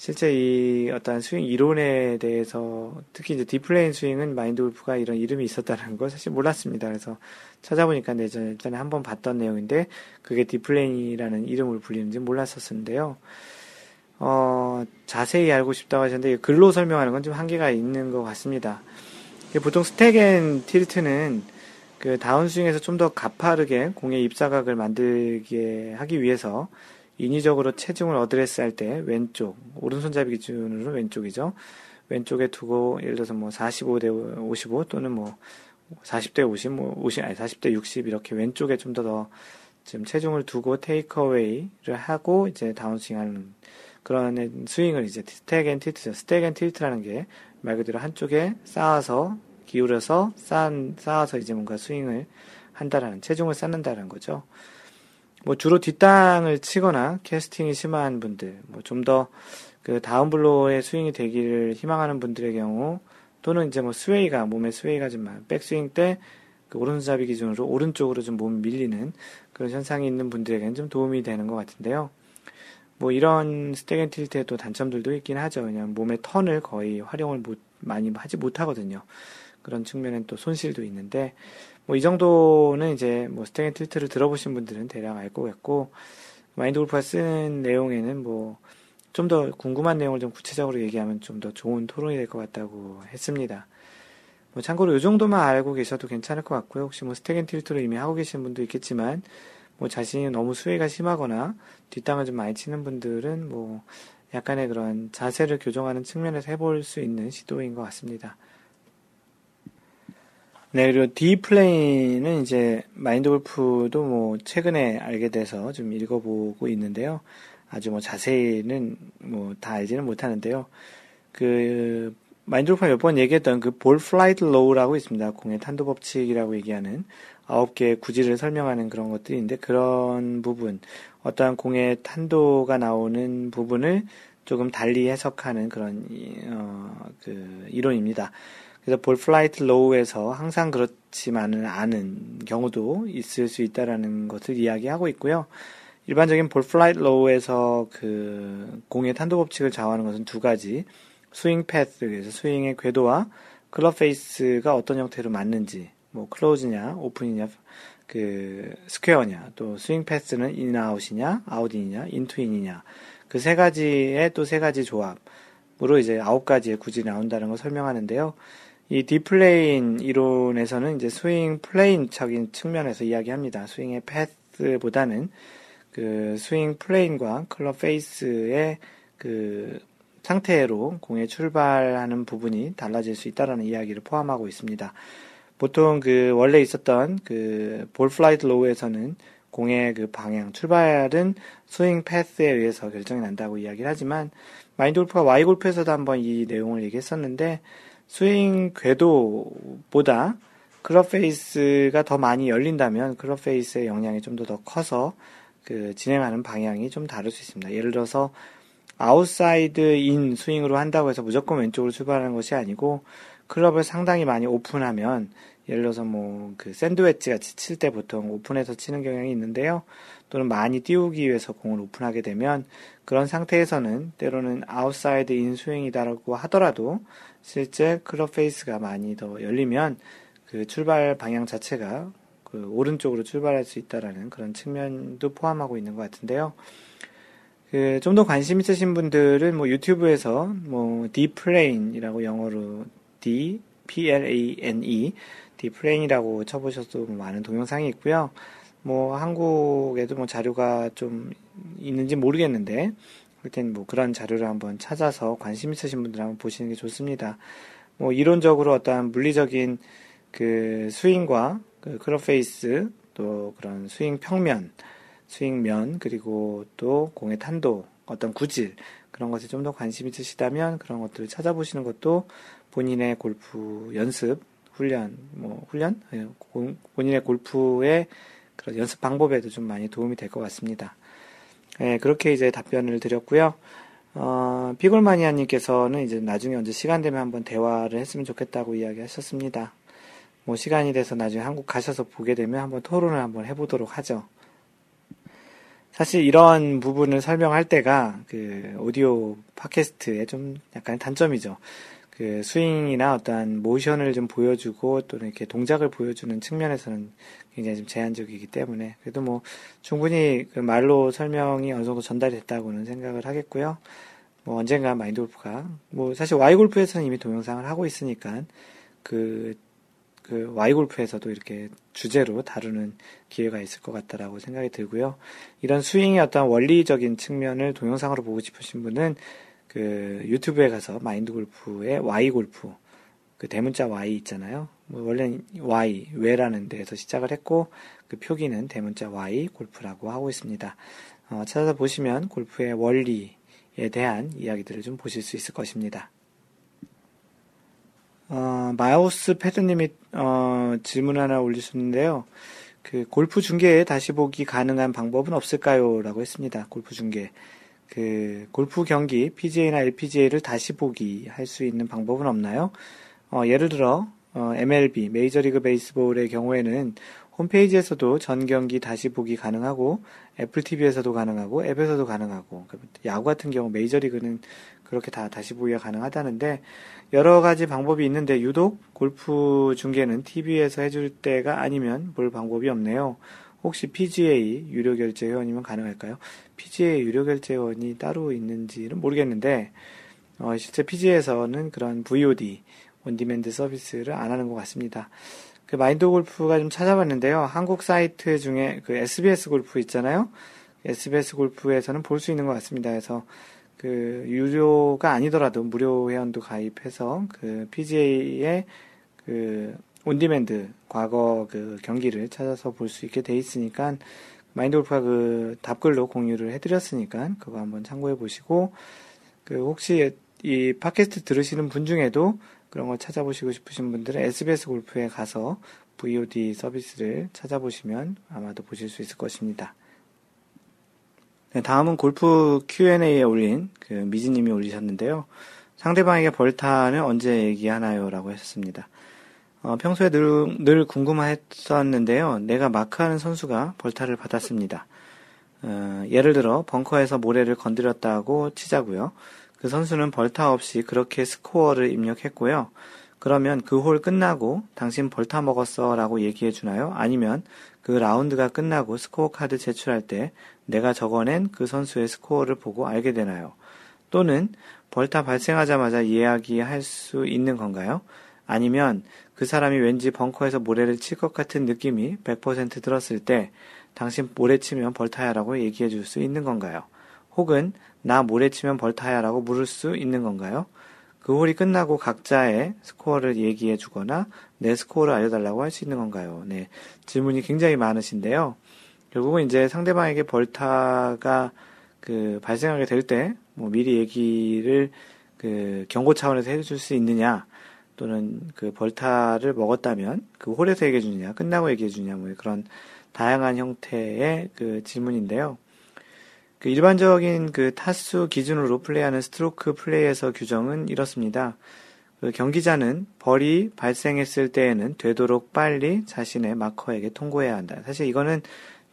실제 이 어떤 스윙 이론에 대해서, 특히 이제 D-plane 스윙은 마인드 골프가 이런 이름이 있었다는 걸 사실 몰랐습니다. 그래서 찾아보니까 예전에, 한번 봤던 내용인데, 그게 D-plane이라는 이름으로 불리는지 몰랐었는데요. 어, 자세히 알고 싶다고 하셨는데, 글로 설명하는 건 좀 한계가 있는 것 같습니다. 보통 stack and tilt는 그 다운스윙에서 좀 더 가파르게 공의 입사각을 만들게 하기 위해서 인위적으로 체중을 어드레스 할 때 왼쪽, 오른손잡이 기준으로 왼쪽이죠. 왼쪽에 두고 예를 들어서 뭐 45대 55 또는 뭐 40대 50, 뭐 50, 아니 40대 60 이렇게 왼쪽에 좀 더 더 지금 체중을 두고 takeaway를 하고 이제 다운스윙 하는 그런 스윙을 이제 stack and tilt죠. stack and tilt라는 게 말 그대로 한쪽에 쌓아서 기울여서 쌓은, 쌓아서 이제 뭔가 스윙을 한다라는, 체중을 쌓는다는 거죠. 뭐 주로 뒷땅을 치거나 캐스팅이 심한 분들, 뭐 좀 더 그 다운 블로의 스윙이 되기를 희망하는 분들의 경우, 또는 이제 뭐 스웨이가, 몸의 스웨이가 좀 백스윙 때 그 오른손잡이 기준으로 오른쪽으로 좀 몸이 밀리는 그런 현상이 있는 분들에게는 좀 도움이 되는 것 같은데요. 뭐 이런 stack and tilt의 또 단점들도 있긴 하죠. 그냥 몸의 턴을 거의 활용을 못, 많이 하지 못하거든요. 그런 측면엔 또 손실도 있는데 뭐 이 정도는 이제 뭐 스테인 틸트를 들어보신 분들은 대략 알 거겠고 마인드 골프가 쓴 내용에는 뭐 좀 더 궁금한 내용을 좀 구체적으로 얘기하면 좀 더 좋은 토론이 될 것 같다고 했습니다. 뭐 참고로 이 정도만 알고 계셔도 괜찮을 것 같고요. 혹시 뭐 스테겐 틸트를 이미 하고 계신 분도 있겠지만 뭐 자신이 너무 수위가 심하거나 뒷땅을 좀 많이 치는 분들은 뭐 약간의 그런 자세를 교정하는 측면에서 해볼 수 있는 시도인 것 같습니다. 네, 그리고 D-plane은 이제 마인드 골프도 뭐 최근에 알게 돼서 좀 읽어보고 있는데요. 아주 뭐 자세히는 뭐 다 알지는 못하는데요. 그 마인드 골프가 몇 번 얘기했던 그 ball flight law라고 있습니다. 공의 탄도 법칙이라고 얘기하는 아홉 개의 구질을 설명하는 그런 것들인데 그런 부분 어떠한 공의 탄도가 나오는 부분을 조금 달리 해석하는 그런 어, 그 이론입니다. 그래서 ball flight law에서 항상 그렇지만은 않은 경우도 있을 수 있다라는 것을 이야기하고 있고요. 일반적인 ball flight law에서 그 공의 탄도 법칙을 좌우하는 것은 두 가지. swing path, 그래서 스윙의 궤도와 club face가 어떤 형태로 맞는지, 뭐 close냐, 오픈이냐, 그 square냐, 또 swing path는 in-out이냐, 아웃인이냐, in to in이냐, 그 세 가지의 또 세 가지 조합으로 이제 아홉 가지의 구질이 나온다는 걸 설명하는데요. 이 D-plane 이론에서는 이제 swing plane적인 측면에서 이야기합니다. 스윙의 path보다는 그 swing plane과 club face의 그 상태로 공에 출발하는 부분이 달라질 수 있다라는 이야기를 포함하고 있습니다. 보통 그 원래 있었던 그 ball flight law에서는 공의 그 방향, 출발은 swing path에 의해서 결정이 난다고 이야기를 하지만 마인드 골프가 와이 골프에서도 한번 이 내용을 얘기했었는데 스윙 궤도보다 club face가 더 많이 열린다면 club face의 영향이 좀 더 더 커서 그 진행하는 방향이 좀 다를 수 있습니다. 예를 들어서 outside in 스윙으로 한다고 해서 무조건 왼쪽으로 출발하는 것이 아니고 클럽을 상당히 많이 오픈하면 예를 들어서 뭐 그 샌드웨지 같이 칠 때 보통 오픈해서 치는 경향이 있는데요. 또는 많이 띄우기 위해서 공을 오픈하게 되면 그런 상태에서는 때로는 outside in 스윙이다라고 하더라도 실제 club face가 많이 더 열리면 그 출발 방향 자체가 그 오른쪽으로 출발할 수 있다라는 그런 측면도 포함하고 있는 것 같은데요. 그 좀 더 관심 있으신 분들은 뭐 유튜브에서 뭐 D-plane이라고 영어로 D P L A N E D-plane이라고 쳐보셔도 뭐 많은 동영상이 있고요. 뭐 한국에도 뭐 자료가 좀 있는지 모르겠는데 일단 뭐 그런 자료를 한번 찾아서 관심 있으신 분들 한번 보시는 게 좋습니다. 뭐 이론적으로 어떠한 물리적인 그 스윙과 그 club face 또 그런 스윙 평면, 스윙면 그리고 또 공의 탄도 어떤 구질 그런 것에 좀 더 관심 있으시다면 그런 것들을 찾아보시는 것도 본인의 골프 연습 훈련 뭐 훈련 예, 본인의 골프의 그런 연습 방법에도 좀 많이 도움이 될 것 같습니다. 예, 그렇게 이제 답변을 드렸고요. 어, 피골마니아님께서는 이제 나중에 언제 시간 되면 한번 대화를 했으면 좋겠다고 이야기 하셨습니다. 뭐 시간이 돼서 나중에 한국 가셔서 보게 되면 한번 토론을 한번 해보도록 하죠. 사실 이런 부분을 설명할 때가 그 오디오 팟캐스트의 좀 약간 단점이죠. 그 스윙이나 어떠한 모션을 좀 보여주고 또 이렇게 동작을 보여주는 측면에서는 굉장히 좀 제한적이기 때문에 그래도 뭐 충분히 그 말로 설명이 어느 정도 전달이 됐다고는 생각을 하겠고요. 뭐 언젠가 마인드 골프가 뭐 사실 와이 골프에서는 이미 동영상을 하고 있으니까 그, 그 와이 골프에서도 이렇게 주제로 다루는 기회가 있을 것 같다라고 생각이 들고요. 이런 스윙의 어떤 원리적인 측면을 동영상으로 보고 싶으신 분은 그 유튜브에 가서 마인드 골프의 와이 골프 그 대문자 Y 있잖아요. 뭐 원래는 Y, 왜라는 데에서 시작을 했고, 그 표기는 대문자 Y 골프라고 하고 있습니다. 어, 찾아보시면 골프의 원리에 대한 이야기들을 좀 보실 수 있을 것입니다. 어, 마우스 패드님이 어, 질문 하나 올리셨는데요. 그 골프 중계에 다시 보기 가능한 방법은 없을까요? 라고 했습니다. 골프 중계. 그 골프 경기 PGA나 LPGA를 다시 보기 할 수 있는 방법은 없나요? 어, 예를 들어 어, MLB 메이저리그 베이스볼의 경우에는 홈페이지에서도 전 경기 다시 보기 가능하고 애플 TV에서도 가능하고 앱에서도 가능하고 야구 같은 경우 메이저리그는 그렇게 다 다시 보기가 가능하다는데 여러 가지 방법이 있는데 유독 골프 중계는 TV에서 해줄 때가 아니면 볼 방법이 없네요. 혹시 PGA 유료 결제 회원이면 가능할까요? PGA 유료 결제 회원이 따로 있는지는 모르겠는데 어, 실제 PGA에서는 그런 VOD on demand 서비스를 안 하는 것 같습니다. 그 마인드 골프가 좀 찾아봤는데요. 한국 사이트 중에 그 SBS 골프 있잖아요. SBS 골프에서는 볼 수 있는 것 같습니다. 그래서 그 유료가 아니더라도 무료 회원도 가입해서 그 PGA의 그 on demand 과거 그 경기를 찾아서 볼 수 있게 돼 있으니까 마인드 골프가 그 답글로 공유를 해드렸으니까 그거 한번 참고해 보시고 그 혹시 이 팟캐스트 들으시는 분 중에도 그런 걸 찾아보시고 싶으신 분들은 SBS 골프에 가서 VOD 서비스를 찾아보시면 아마도 보실 수 있을 것입니다. 네, 다음은 골프 Q&A에 올린 그 미지님이 올리셨는데요. 상대방에게 벌타는 언제 얘기하나요? 라고 하셨습니다. 어, 평소에 늘, 늘 궁금했었는데요. 내가 마크하는 선수가 벌타를 받았습니다. 어, 예를 들어 벙커에서 모래를 건드렸다고 치자고요. 그 선수는 벌타 없이 그렇게 스코어를 입력했고요. 그러면 그 홀 끝나고 당신 벌타 먹었어 라고 얘기해 주나요? 아니면 그 라운드가 끝나고 스코어 카드 제출할 때 내가 적어낸 그 선수의 스코어를 보고 알게 되나요? 또는 벌타 발생하자마자 이야기할 수 있는 건가요? 아니면 그 사람이 왠지 벙커에서 모래를 칠 것 같은 느낌이 100% 들었을 때 당신 모래 치면 벌타야라고 얘기해 줄 수 있는 건가요? 혹은 나 모래 치면 벌타야라고 물을 수 있는 건가요? 그 홀이 끝나고 각자의 스코어를 얘기해 주거나 내 스코어를 알려달라고 할 수 있는 건가요? 네. 질문이 굉장히 많으신데요. 결국은 이제 상대방에게 벌타가 그 발생하게 될 때 뭐 미리 얘기를 그 경고 차원에서 해줄 수 있느냐 또는 그 벌타를 먹었다면 그 홀에서 얘기해 주느냐 끝나고 얘기해 주느냐 뭐 그런 다양한 형태의 그 질문인데요. 그 일반적인 그 타수 기준으로 플레이하는 스트로크 플레이에서 규정은 이렇습니다. 그 경기자는 벌이 발생했을 때에는 되도록 빨리 자신의 마커에게 통고해야 한다. 사실 이거는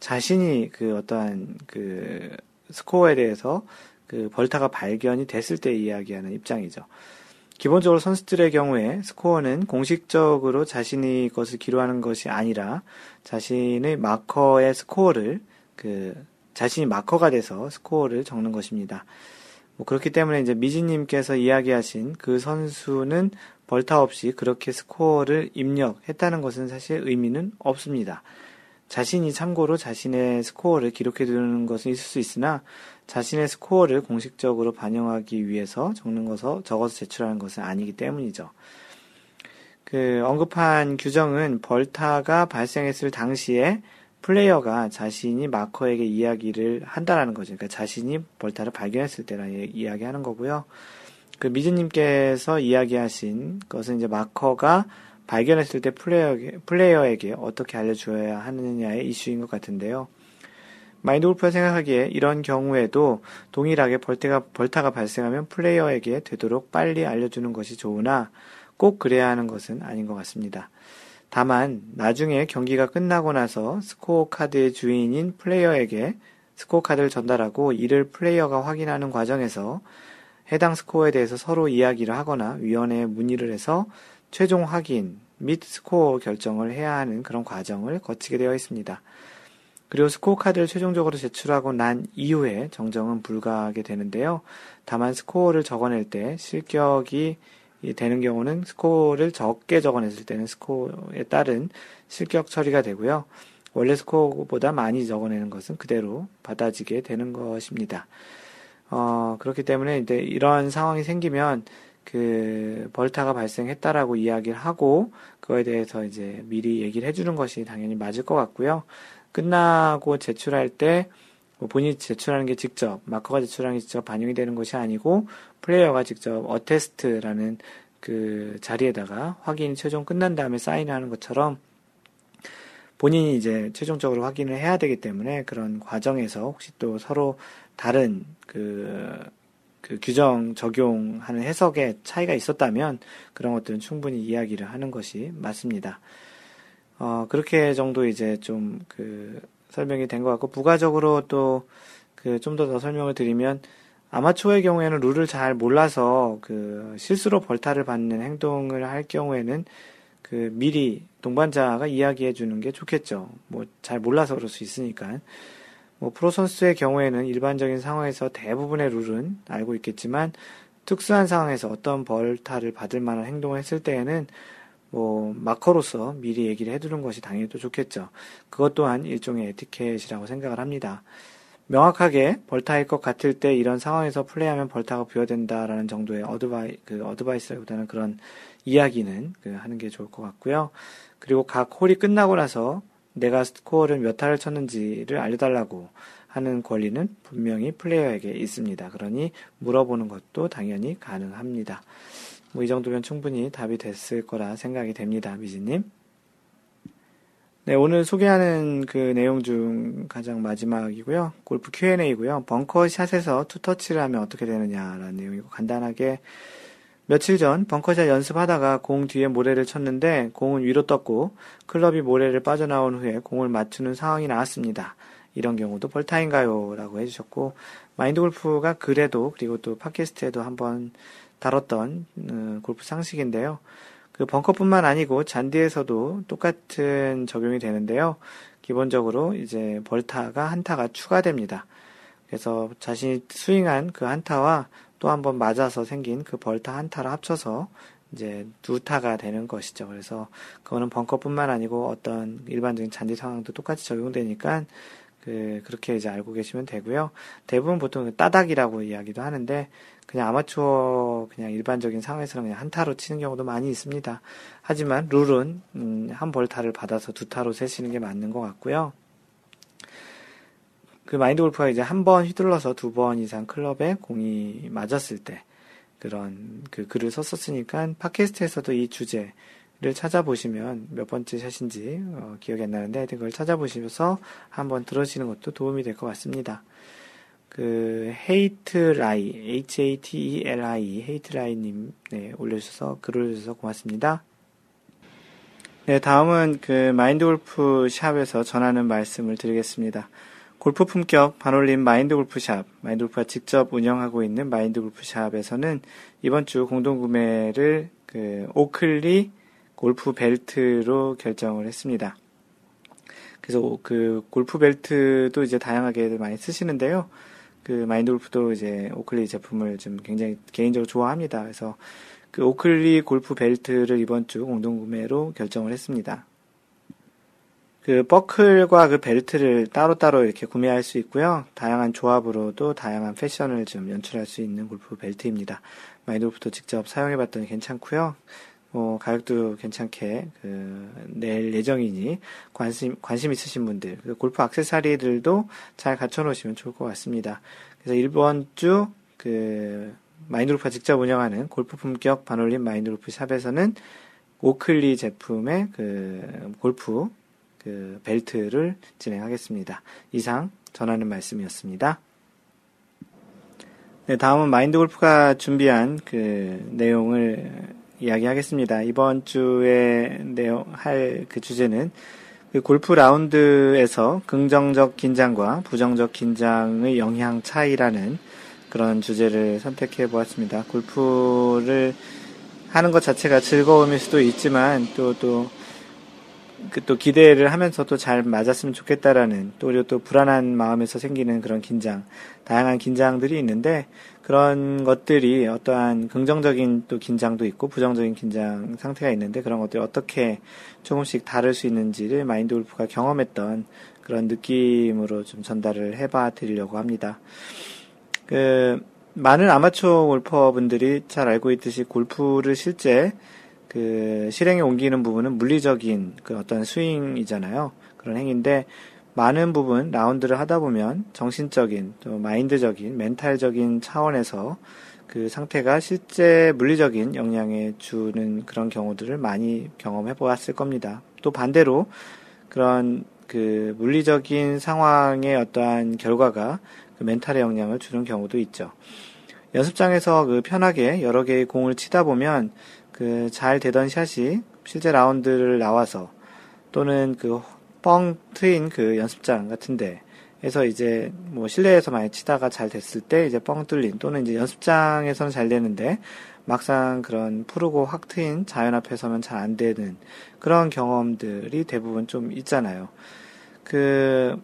자신이 그 어떠한 그 스코어에 대해서 그 벌타가 발견이 됐을 때 이야기하는 입장이죠. 기본적으로 선수들의 경우에 스코어는 공식적으로 자신이 것을 기록하는 것이 아니라 자신의 마커의 스코어를 그 자신이 마커가 돼서 스코어를 적는 것입니다. 뭐 그렇기 때문에 이제 미지님께서 이야기하신 그 선수는 벌타 없이 그렇게 스코어를 입력했다는 것은 사실 의미는 없습니다. 자신이 참고로 자신의 스코어를 기록해 두는 것은 있을 수 있으나 자신의 스코어를 공식적으로 반영하기 위해서 적는 것서 적어서 제출하는 것은 아니기 때문이죠. 그 언급한 규정은 벌타가 발생했을 당시에 플레이어가 자신이 마커에게 이야기를 한다라는 거죠. 그러니까 자신이 벌타를 발견했을 때라 이야기하는 거고요. 그 미즈님께서 이야기하신 것은 이제 마커가 발견했을 때 플레이어에게, 플레이어에게 어떻게 알려줘야 하느냐의 이슈인 것 같은데요. 마인드 골프가 생각하기에 이런 경우에도 동일하게 벌타가, 벌타가 발생하면 플레이어에게 되도록 빨리 알려주는 것이 좋으나 꼭 그래야 하는 것은 아닌 것 같습니다. 다만 나중에 경기가 끝나고 나서 스코어 카드의 주인인 플레이어에게 스코어 카드를 전달하고 이를 플레이어가 확인하는 과정에서 해당 스코어에 대해서 서로 이야기를 하거나 위원회에 문의를 해서 최종 확인 및 스코어 결정을 해야 하는 그런 과정을 거치게 되어 있습니다. 그리고 스코어 카드를 최종적으로 제출하고 난 이후에 정정은 불가하게 되는데요. 다만 스코어를 적어낼 때 실격이 되는 경우는 스코어를 적게 적어냈을 때는 스코어에 따른 실격 처리가 되고요. 원래 스코어보다 많이 적어내는 것은 그대로 받아지게 되는 것입니다. 어, 그렇기 때문에 이제 이런 상황이 생기면 그 벌타가 발생했다라고 이야기를 하고 그거에 대해서 이제 미리 얘기를 해주는 것이 당연히 맞을 것 같고요. 끝나고 제출할 때뭐 본인이 제출하는 게 직접 마커가 제출하는 게 직접 반영이 되는 것이 아니고 플레이어가 직접 어테스트라는 그 자리에다가 확인 최종 끝난 다음에 사인하는 것처럼 본인이 이제 최종적으로 확인을 해야 되기 때문에 그런 과정에서 혹시 또 서로 다른 그, 그 규정 적용하는 해석에 차이가 있었다면 그런 것들은 충분히 이야기를 하는 것이 맞습니다. 어, 그렇게 정도 이제 좀 그 설명이 된 것 같고, 부가적으로 또 그좀더더 설명을 드리면, 아마추어의 경우에는 룰을 잘 몰라서 그 실수로 벌타를 받는 행동을 할 경우에는 그 미리 동반자가 이야기해 주는 게 좋겠죠. 뭐 잘 몰라서 그럴 수 있으니까. 뭐 프로 선수의 경우에는 일반적인 상황에서 대부분의 룰은 알고 있겠지만 특수한 상황에서 어떤 벌타를 받을 만한 행동을 했을 때에는 뭐 마커로서 미리 얘기를 해두는 것이 당연히 또 좋겠죠. 그것 또한 일종의 에티켓이라고 생각을 합니다. 명확하게 벌타일 것 같을 때 이런 상황에서 플레이하면 벌타가 부여된다라는 정도의 어드바이 그 어드바이스보다는 그런 이야기는 그 하는 게 좋을 것 같고요. 그리고 각 홀이 끝나고 나서 내가 스코어를 몇 타를 쳤는지를 알려달라고 하는 권리는 분명히 플레이어에게 있습니다. 그러니 물어보는 것도 당연히 가능합니다. 뭐 이 정도면 충분히 답이 됐을 거라 생각이 됩니다. 미지님. 네, 오늘 소개하는 그 내용 중 가장 마지막이고요. 골프 Q&A이고요. 벙커 샷에서 투터치를 하면 어떻게 되느냐라는 내용이고 간단하게 며칠 전 벙커샷 연습하다가 공 뒤에 모래를 쳤는데 공은 위로 떴고 클럽이 모래를 빠져나온 후에 공을 맞추는 상황이 나왔습니다. 이런 경우도 벌타인가요? 라고 해주셨고 마인드 골프가 그래도 그리고 또 팟캐스트에도 한번 다뤘던 음, 골프 상식인데요. 그 벙커뿐만 아니고 잔디에서도 똑같은 적용이 되는데요. 기본적으로 이제 벌타가 한타가 추가됩니다. 그래서 자신이 스윙한 그 한타와 또 한 번 맞아서 생긴 그 벌타 한 타를 합쳐서 이제 두 타가 되는 것이죠. 그래서 그거는 벙커뿐만 아니고 어떤 일반적인 잔디 상황도 똑같이 적용되니까 그 그렇게 이제 알고 계시면 되고요. 대부분 보통 그 따닥이라고 이야기도 하는데 그냥 아마추어 그냥 일반적인 상황에서는 그냥 한 타로 치는 경우도 많이 있습니다. 하지만 룰은 음, 한 벌타를 받아서 두 타로 세시는 게 맞는 것 같고요. 그 마인드 골프가 이제 한 번 휘둘러서 두 번 이상 클럽에 공이 맞았을 때 그런 그 글을 썼었으니까 팟캐스트에서도 이 주제를 찾아보시면 몇 번째 샷인지 어, 기억이 안 나는데 하여튼 그걸 찾아보시면서 한번 들으시는 것도 도움이 될 것 같습니다. 그 헤이트라이 H-A-T-E-L-I 헤이트라이 님 네, 올려주셔서 글을 올려주셔서 고맙습니다. 네, 다음은 그 마인드 골프 샵에서 전하는 말씀을 드리겠습니다. 골프 품격 반올림 마인드 골프 샵, 마인드 골프가 직접 운영하고 있는 마인드 골프 샵에서는 이번 주 공동 구매를 그 오클리 골프 벨트로 결정을 했습니다. 그래서 그 골프 벨트도 이제 다양하게 많이 쓰시는데요. 그 마인드 골프도 이제 오클리 제품을 좀 굉장히 개인적으로 좋아합니다. 그래서 그 오클리 골프 벨트를 이번 주 공동 구매로 결정을 했습니다. 그 버클과 그 벨트를 따로따로 이렇게 구매할 수 있고요. 다양한 조합으로도 다양한 패션을 좀 연출할 수 있는 골프 벨트입니다. 마인드 골프도 직접 사용해 봤더니 괜찮고요. 뭐 가격도 괜찮게 그 낼 예정이니 관심 관심 있으신 분들 그 골프 악세사리들도 잘 갖춰 놓으시면 좋을 것 같습니다. 그래서 이번 주 그 마인드 골프가 직접 운영하는 골프 품격 반올림 마인드 골프 샵에서는 오클리 제품의 그 골프 그 벨트를 진행하겠습니다. 이상 전하는 말씀이었습니다. 네, 다음은 마인드 골프가 준비한 그 내용을 이야기하겠습니다. 이번 주에 내용 할 그 주제는 그 골프 라운드에서 긍정적 긴장과 부정적 긴장의 영향 차이라는 그런 주제를 선택해 보았습니다. 골프를 하는 것 자체가 즐거움일 수도 있지만 또, 또, 그 또 기대를 하면서 또잘 맞았으면 좋겠다라는 또 그리고 또 불안한 마음에서 생기는 그런 긴장, 다양한 긴장들이 있는데 그런 것들이 어떠한 긍정적인 또 긴장도 있고 부정적인 긴장 상태가 있는데 그런 것들이 어떻게 조금씩 다를 수 있는지를 마인드 골프가 경험했던 그런 느낌으로 좀 전달을 해봐 드리려고 합니다. 그 많은 아마추어 골퍼분들이 잘 알고 있듯이 골프를 실제 그 실행에 옮기는 부분은 물리적인 그 어떤 스윙이잖아요. 그런 행위인데 많은 부분 라운드를 하다 보면 정신적인 또 마인드적인 멘탈적인 차원에서 그 상태가 실제 물리적인 영향에 주는 그런 경우들을 많이 경험해 보았을 겁니다. 또 반대로 그런 그 물리적인 상황의 어떠한 결과가 그 멘탈에 영향을 주는 경우도 있죠. 연습장에서 그 편하게 여러 개의 공을 치다 보면 그 잘 되던 샷이 실제 라운드를 나와서 또는 그 뻥 트인 그 연습장 같은데 에서 이제 뭐 실내에서 많이 치다가 잘 됐을 때 이제 뻥 뚫린 또는 이제 연습장에서는 잘 되는데 막상 그런 푸르고 확 트인 자연 앞에 서면 잘 안 되는 그런 경험들이 대부분 좀 있잖아요. 그,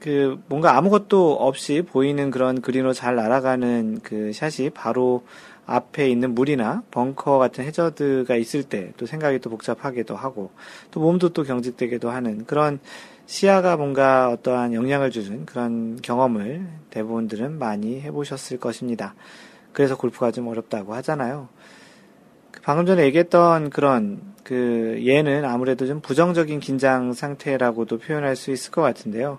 그, 뭔가 아무것도 없이 보이는 그런 그린으로 잘 날아가는 그 샷이 바로 앞에 있는 물이나 벙커 같은 해저드가 있을 때 또 생각이 또 복잡하기도 하고 또 몸도 또 경직되기도 하는 그런 시야가 뭔가 어떠한 영향을 주는 그런 경험을 대부분들은 많이 해보셨을 것입니다. 그래서 골프가 좀 어렵다고 하잖아요. 그 방금 전에 얘기했던 그런 그 얘는 아무래도 좀 부정적인 긴장 상태라고도 표현할 수 있을 것 같은데요.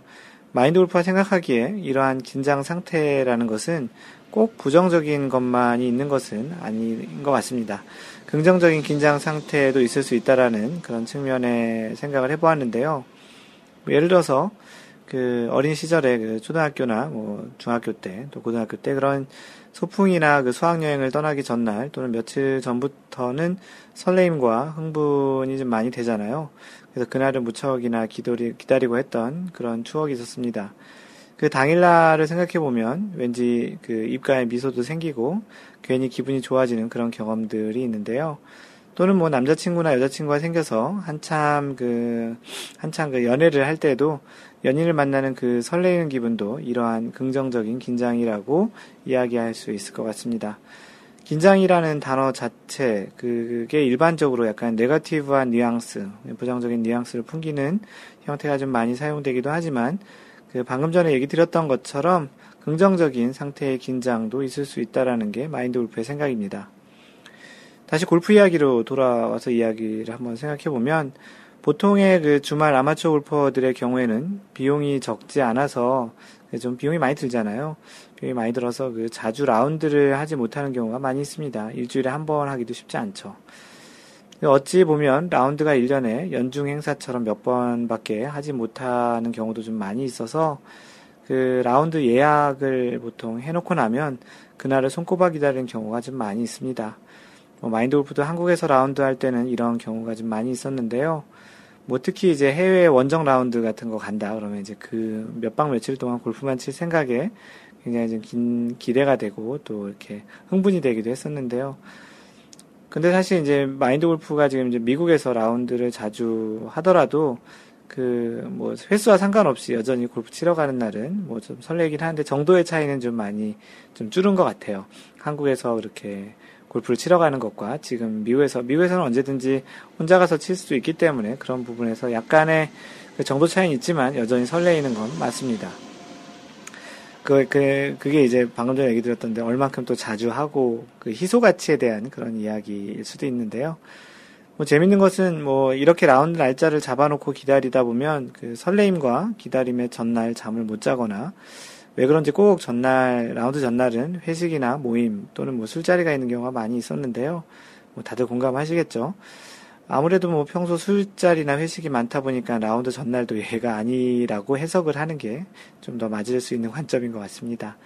마인드 골프가 생각하기에 이러한 긴장 상태라는 것은 꼭 부정적인 것만이 있는 것은 아닌 것 같습니다. 긍정적인 긴장 상태도 있을 수 있다라는 그런 측면의 생각을 해보았는데요. 뭐 예를 들어서 그 어린 시절에 그 초등학교나 뭐 중학교 때 또 고등학교 때 그런 소풍이나 그 수학여행을 떠나기 전날 또는 며칠 전부터는 설레임과 흥분이 좀 많이 되잖아요. 그래서 그날은 무척이나 기다리, 기다리고 했던 그런 추억이 있었습니다. 그 당일날을 생각해 보면 왠지 그 입가에 미소도 생기고 괜히 기분이 좋아지는 그런 경험들이 있는데요. 또는 뭐 남자친구나 여자친구가 생겨서 한참 그, 한참 그 연애를 할 때도 연인을 만나는 그 설레이는 기분도 이러한 긍정적인 긴장이라고 이야기할 수 있을 것 같습니다. 긴장이라는 단어 자체, 그게 일반적으로 약간 네거티브한 뉘앙스, 부정적인 뉘앙스를 풍기는 형태가 좀 많이 사용되기도 하지만, 그 방금 전에 얘기 드렸던 것처럼 긍정적인 상태의 긴장도 있을 수 있다라는 게 마인드 골프의 생각입니다. 다시 골프 이야기로 돌아와서 이야기를 한번 생각해 보면, 보통의 그 주말 아마추어 골퍼들의 경우에는 비용이 적지 않아서 좀 비용이 많이 들잖아요. 비용이 많이 들어서 그 자주 라운드를 하지 못하는 경우가 많이 있습니다. 일주일에 한 번 하기도 쉽지 않죠. 어찌 보면 라운드가 1년에 연중 행사처럼 몇 번밖에 하지 못하는 경우도 좀 많이 있어서 그 라운드 예약을 보통 해놓고 나면 그날을 손꼽아 기다리는 경우가 좀 많이 있습니다. 뭐 마인드 골프도 한국에서 라운드 할 때는 이런 경우가 좀 많이 있었는데요. 뭐 특히 이제 해외 원정 라운드 같은 거 간다 그러면 이제 그 몇 박 며칠 동안 골프만 칠 생각에 굉장히 좀 긴 기대가 되고 또 이렇게 흥분이 되기도 했었는데요. 근데 사실 이제 마인드 골프가 지금 이제 미국에서 라운드를 자주 하더라도 그 뭐 횟수와 상관없이 여전히 골프 치러 가는 날은 뭐 좀 설레긴 하는데 정도의 차이는 좀 많이 좀 줄은 것 같아요. 한국에서 그렇게 골프를 치러 가는 것과 지금 미국에서 미국에서는 언제든지 혼자 가서 칠 수도 있기 때문에 그런 부분에서 약간의 그 정도 차이는 있지만 여전히 설레이는 건 맞습니다. 그, 그, 그게 이제 방금 전에 얘기 드렸던데 얼만큼 또 자주 하고 그 희소 가치에 대한 그런 이야기일 수도 있는데요. 뭐 재밌는 것은 뭐 이렇게 라운드 날짜를 잡아놓고 기다리다 보면 그 설레임과 기다림의 전날 잠을 못 자거나 왜 그런지 꼭 전날, 라운드 전날은 회식이나 모임 또는 뭐 술자리가 있는 경우가 많이 있었는데요. 뭐 다들 공감하시겠죠? 아무래도 뭐 평소 술자리나 회식이 많다 보니까 라운드 전날도 예가 아니라고 해석을 하는 게 좀 더 맞을 수 있는 관점인 것 같습니다.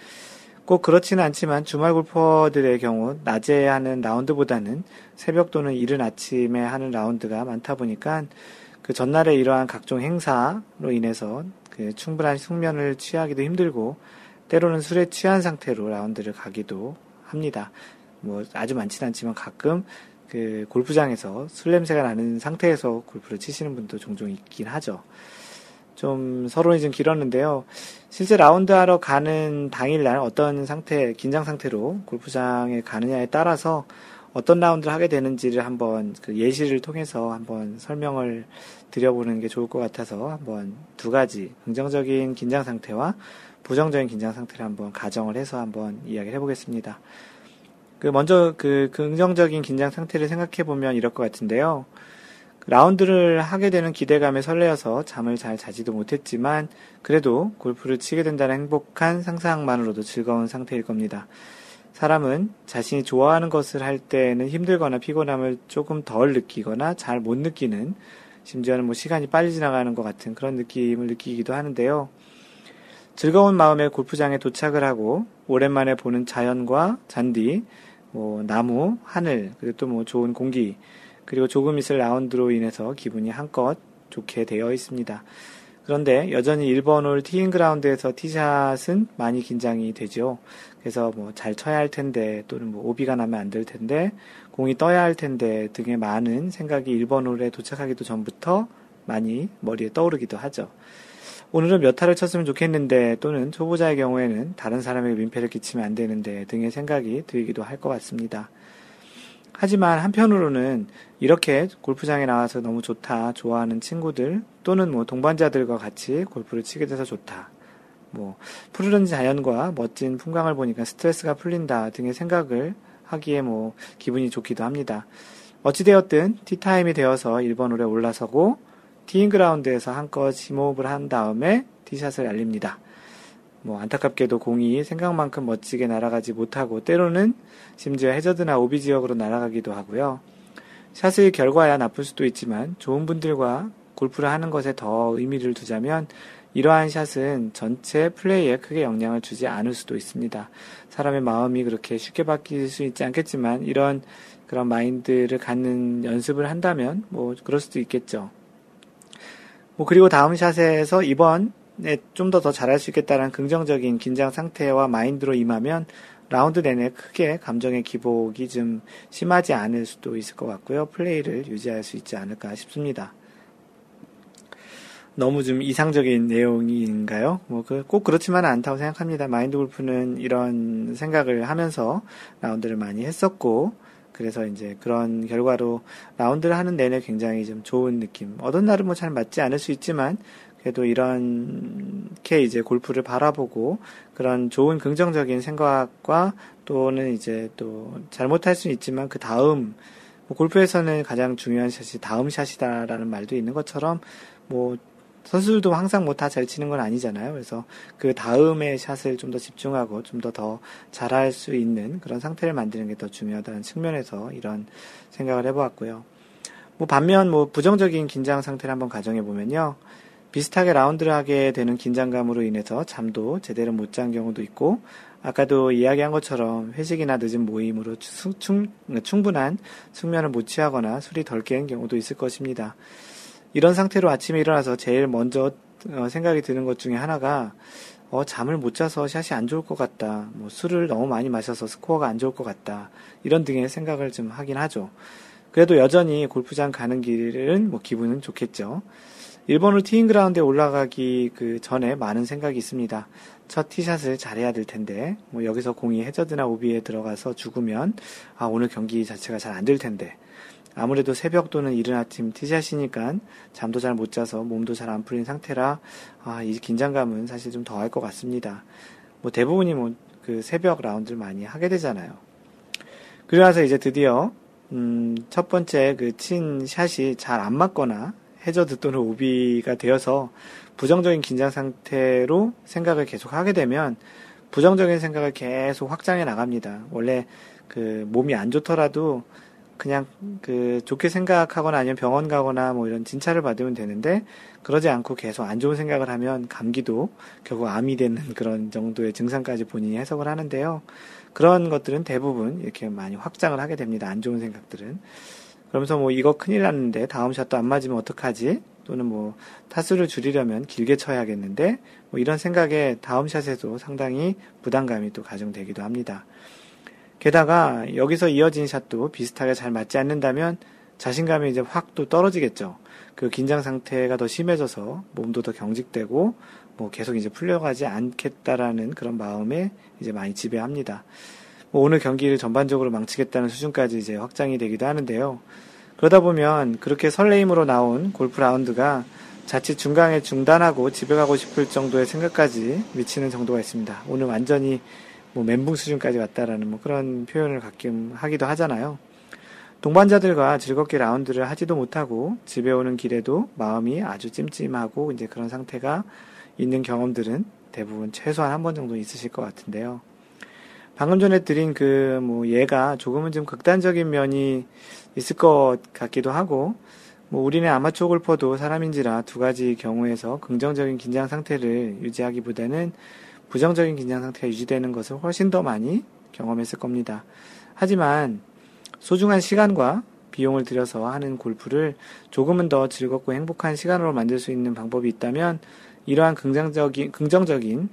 꼭 그렇지는 않지만 주말 골퍼들의 경우 낮에 하는 라운드보다는 새벽 또는 이른 아침에 하는 라운드가 많다 보니까 그 전날에 이러한 각종 행사로 인해서 그 충분한 숙면을 취하기도 힘들고 때로는 술에 취한 상태로 라운드를 가기도 합니다. 뭐 아주 많지는 않지만 가끔 그 골프장에서 술 냄새가 나는 상태에서 골프를 치시는 분도 종종 있긴 하죠. 좀 서론이 좀 길었는데요. 실제 라운드 하러 가는 당일날 어떤 상태, 긴장 상태로 골프장에 가느냐에 따라서 어떤 라운드를 하게 되는지를 한번 그 예시를 통해서 한번 설명을 드려보는 게 좋을 것 같아서 한번 두 가지 긍정적인 긴장 상태와 부정적인 긴장 상태를 한번 가정을 해서 한번 이야기를 해보겠습니다. 그 먼저 그 긍정적인 긴장 상태를 생각해 보면 이럴 것 같은데요. 그 라운드를 하게 되는 기대감에 설레어서 잠을 잘 자지도 못했지만 그래도 골프를 치게 된다는 행복한 상상만으로도 즐거운 상태일 겁니다. 사람은 자신이 좋아하는 것을 할 때는 힘들거나 피곤함을 조금 덜 느끼거나 잘 못 느끼는 심지어는 뭐 시간이 빨리 지나가는 것 같은 그런 느낌을 느끼기도 하는데요. 즐거운 마음에 골프장에 도착을 하고 오랜만에 보는 자연과 잔디, 뭐 나무, 하늘, 그리고 또 뭐 좋은 공기, 그리고 조금 있을 라운드로 인해서 기분이 한껏 좋게 되어 있습니다. 그런데 여전히 1번 홀 티잉 그라운드에서 티샷은 많이 긴장이 되죠. 그래서 뭐 잘 쳐야 할 텐데 또는 뭐 오비가 나면 안 될 텐데 공이 떠야 할 텐데 등의 많은 생각이 1번 홀에 도착하기도 전부터 많이 머리에 떠오르기도 하죠. 오늘은 몇 타를 쳤으면 좋겠는데 또는 초보자의 경우에는 다른 사람에게 민폐를 끼치면 안 되는데 등의 생각이 들기도 할 것 같습니다. 하지만 한편으로는 이렇게 골프장에 나와서 너무 좋다, 좋아하는 친구들 또는 뭐 동반자들과 같이 골프를 치게 돼서 좋다. 뭐 푸르른 자연과 멋진 풍광을 보니까 스트레스가 풀린다 등의 생각을 하기에 뭐 기분이 좋기도 합니다. 어찌되었든 티타임이 되어서 1번 홀에 올라서고 티잉 그라운드에서 한껏 심호흡을 한 다음에 티샷을 알립니다. 뭐 안타깝게도 공이 생각만큼 멋지게 날아가지 못하고 때로는 심지어 해저드나 오비 지역으로 날아가기도 하고요. 샷의 결과야 나쁠 수도 있지만 좋은 분들과 골프를 하는 것에 더 의미를 두자면 이러한 샷은 전체 플레이에 크게 영향을 주지 않을 수도 있습니다. 사람의 마음이 그렇게 쉽게 바뀔 수 있지 않겠지만 이런 그런 마인드를 갖는 연습을 한다면 뭐 그럴 수도 있겠죠. 뭐 그리고 다음 샷에서 이번에 좀 더 더 잘할 수 있겠다는 긍정적인 긴장 상태와 마인드로 임하면 라운드 내내 크게 감정의 기복이 좀 심하지 않을 수도 있을 것 같고요. 플레이를 유지할 수 있지 않을까 싶습니다. 너무 좀 이상적인 내용인가요? 뭐, 그, 꼭 그렇지만은 않다고 생각합니다. 마인드 골프는 이런 생각을 하면서 라운드를 많이 했었고, 그래서 이제 그런 결과로 라운드를 하는 내내 굉장히 좀 좋은 느낌. 어떤 날은 뭐 잘 맞지 않을 수 있지만, 그래도 이렇게 이제 골프를 바라보고 그런 좋은 긍정적인 생각과 또는 이제 또 잘못할 수 있지만 그 다음 뭐 골프에서는 가장 중요한 샷이 다음 샷이다라는 말도 있는 것처럼 뭐 선수들도 항상 뭐 다 잘 치는 건 아니잖아요. 그래서 그 다음에 샷을 좀 더 집중하고 좀 더 더 잘할 수 있는 그런 상태를 만드는 게 더 중요하다는 측면에서 이런 생각을 해보았고요. 뭐 반면 뭐 부정적인 긴장 상태를 한번 가정해 보면요. 비슷하게 라운드를 하게 되는 긴장감으로 인해서 잠도 제대로 못 잔 경우도 있고, 아까도 이야기한 것처럼 회식이나 늦은 모임으로 충, 충분한 숙면을 못 취하거나 술이 덜 깬 경우도 있을 것입니다. 이런 상태로 아침에 일어나서 제일 먼저 어, 생각이 드는 것 중에 하나가, 어, 잠을 못 자서 샷이 안 좋을 것 같다. 뭐 술을 너무 많이 마셔서 스코어가 안 좋을 것 같다. 이런 등의 생각을 좀 하긴 하죠. 그래도 여전히 골프장 가는 길은 뭐 기분은 좋겠죠. 일본으로 티잉 그라운드에 올라가기 그 전에 많은 생각이 있습니다. 첫 티샷을 잘해야 될 텐데, 뭐 여기서 공이 해저드나 오비에 들어가서 죽으면, 아, 오늘 경기 자체가 잘 안 될 텐데. 아무래도 새벽 또는 이른 아침 티샷이니까 잠도 잘 못 자서 몸도 잘 안 풀린 상태라, 아, 이 긴장감은 사실 좀 더할 것 같습니다. 뭐 대부분이 뭐 그 새벽 라운드를 많이 하게 되잖아요. 그러나서 이제 드디어, 음, 첫 번째 그 친 샷이 잘 안 맞거나 해저드 또는 오비가 되어서 부정적인 긴장 상태로 생각을 계속 하게 되면 부정적인 생각을 계속 확장해 나갑니다. 원래 그 몸이 안 좋더라도 그냥 그 좋게 생각하거나 아니면 병원 가거나 뭐 이런 진찰을 받으면 되는데 그러지 않고 계속 안 좋은 생각을 하면 감기도 결국 암이 되는 그런 정도의 증상까지 본인이 해석을 하는데요. 그런 것들은 대부분 이렇게 많이 확장을 하게 됩니다. 안 좋은 생각들은. 그러면서 뭐 이거 큰일 났는데 다음 샷도 안 맞으면 어떡하지? 또는 뭐 타수를 줄이려면 길게 쳐야겠는데 뭐 이런 생각에 다음 샷에도 상당히 부담감이 또 가중되기도 합니다. 게다가 여기서 이어진 샷도 비슷하게 잘 맞지 않는다면 자신감이 이제 확 또 떨어지겠죠. 그 긴장 상태가 더 심해져서 몸도 더 경직되고 뭐 계속 이제 풀려가지 않겠다라는 그런 마음에 이제 많이 지배합니다. 뭐 오늘 경기를 전반적으로 망치겠다는 수준까지 이제 확장이 되기도 하는데요. 그러다 보면 그렇게 설레임으로 나온 골프 라운드가 자칫 중간에 중단하고 집에 가고 싶을 정도의 생각까지 미치는 정도가 있습니다. 오늘 완전히 뭐 멘붕 수준까지 왔다라는 뭐 그런 표현을 가끔 하기도 하잖아요. 동반자들과 즐겁게 라운드를 하지도 못하고 집에 오는 길에도 마음이 아주 찜찜하고 이제 그런 상태가 있는 경험들은 대부분 최소한 한 번 정도 있으실 것 같은데요. 방금 전에 드린 그 뭐 예가 조금은 좀 극단적인 면이 있을 것 같기도 하고 뭐 우리는 아마추어 골퍼도 사람인지라 두 가지 경우에서 긍정적인 긴장 상태를 유지하기보다는 부정적인 긴장 상태가 유지되는 것을 훨씬 더 많이 경험했을 겁니다. 하지만 소중한 시간과 비용을 들여서 하는 골프를 조금은 더 즐겁고 행복한 시간으로 만들 수 있는 방법이 있다면 이러한 긍정적인, 긍정적인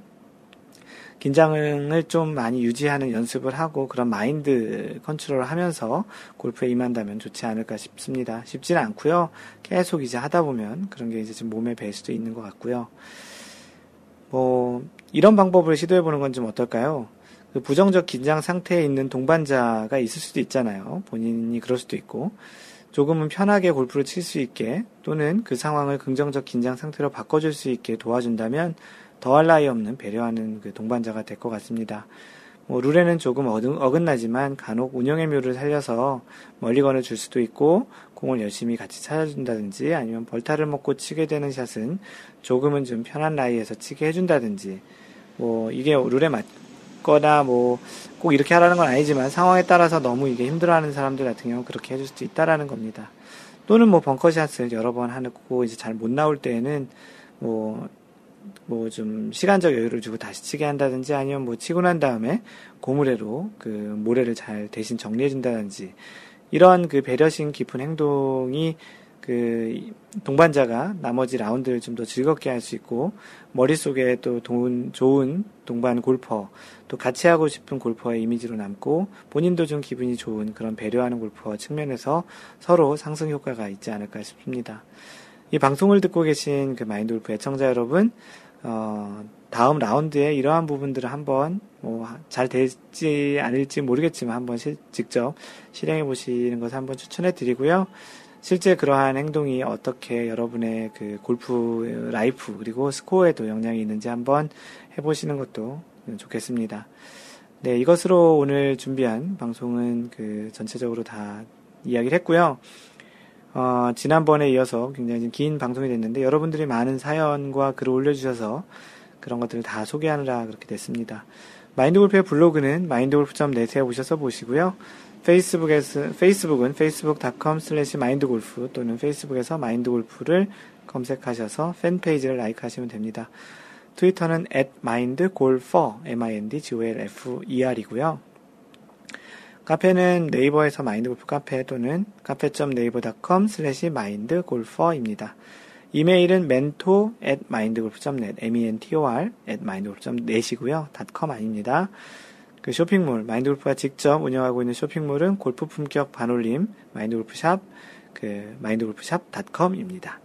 긴장을 좀 많이 유지하는 연습을 하고 그런 마인드 컨트롤을 하면서 골프에 임한다면 좋지 않을까 싶습니다. 쉽지는 않고요. 계속 이제 하다 보면 그런 게 이제 좀 몸에 배 수도 있는 것 같고요. 뭐 이런 방법을 시도해 보는 건 좀 어떨까요? 그 부정적 긴장 상태에 있는 동반자가 있을 수도 있잖아요. 본인이 그럴 수도 있고 조금은 편하게 골프를 칠 수 있게 또는 그 상황을 긍정적 긴장 상태로 바꿔줄 수 있게 도와준다면 더할 나위 없는 배려하는 그 동반자가 될 것 같습니다. 뭐 룰에는 조금 어긋나지만 간혹 운영의 묘를 살려서 멀리 건을 줄 수도 있고 공을 열심히 같이 찾아준다든지 아니면 벌타를 먹고 치게 되는 샷은 조금은 좀 편한 라이에서 치게 해준다든지 뭐 이게 룰에 맞거나 뭐 꼭 이렇게 하라는 건 아니지만 상황에 따라서 너무 이게 힘들어하는 사람들 같은 경우 는 그렇게 해줄 수도 있다라는 겁니다. 또는 뭐 벙커샷을 여러 번 하고 이제 잘 못 나올 때에는 뭐 뭐 좀 시간적 여유를 주고 다시 치게 한다든지 아니면 뭐 치고 난 다음에 고무래로 그 모래를 잘 대신 정리해 준다든지 이런 그 배려심 깊은 행동이 그 동반자가 나머지 라운드를 좀 더 즐겁게 할 수 있고 머릿속에 또 돈, 좋은 동반 골퍼 또 같이 하고 싶은 골퍼의 이미지로 남고 본인도 좀 기분이 좋은 그런 배려하는 골퍼 측면에서 서로 상승 효과가 있지 않을까 싶습니다. 이 방송을 듣고 계신 그 마인드 골프 애청자 여러분 어, 다음 라운드에 이러한 부분들을 한번 뭐 잘 될지 아닐지 모르겠지만 한번 시, 직접 실행해 보시는 것을 한번 추천해 드리고요. 실제 그러한 행동이 어떻게 여러분의 그 골프 라이프 그리고 스코어에도 영향이 있는지 한번 해보시는 것도 좋겠습니다. 네, 이것으로 오늘 준비한 방송은 그 전체적으로 다 이야기를 했고요. 어, 지난번에 이어서 굉장히 긴 방송이 됐는데 여러분들이 많은 사연과 글을 올려주셔서 그런 것들을 다 소개하느라 그렇게 됐습니다. 마인드골프의 블로그는 마인드골프.net에 오셔서 보시고요. 페이스북에서, 페이스북은 facebook.com slash mindgolf 또는 페이스북에서 마인드골프를 검색하셔서 팬페이지를 라이크 하시면 됩니다. 트위터는 at mindgolfer, m-i-n-d-g-o-l-f-e-r이고요. 카페는 네이버에서 마인드골프 카페 또는 카페.네이버.com 슬래시 마인드골퍼입니다. 이메일은 mentor at mindgolf.net, m-e-n-t-o-r at mindgolf.net이고요. .com 아닙니다. 그 쇼핑몰, 마인드골프가 직접 운영하고 있는 쇼핑몰은 골프 품격 반올림, 마인드골프샵, 그, 마인드골프샵.com입니다.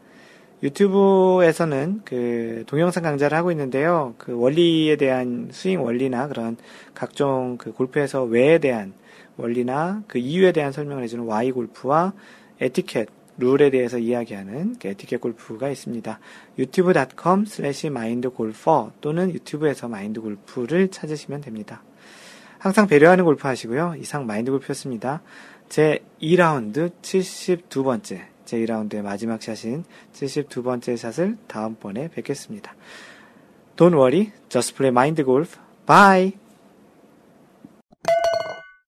유튜브에서는 그 동영상 강좌를 하고 있는데요. 그 원리에 대한 스윙 원리나 그런 각종 그 골프에서 왜에 대한 원리나 그 이유에 대한 설명을 해주는 Y 골프와 에티켓, 룰에 대해서 이야기하는 그 에티켓 골프가 있습니다. 유튜브.com slash mindgolfer 또는 유튜브에서 마인드골프를 찾으시면 됩니다. 항상 배려하는 골프 하시고요. 이상 마인드골프였습니다. 제 2라운드 72번째, 제 2라운드의 마지막 샷인 72번째 샷을 다음번에 뵙겠습니다. Don't worry, just play mind golf. Bye!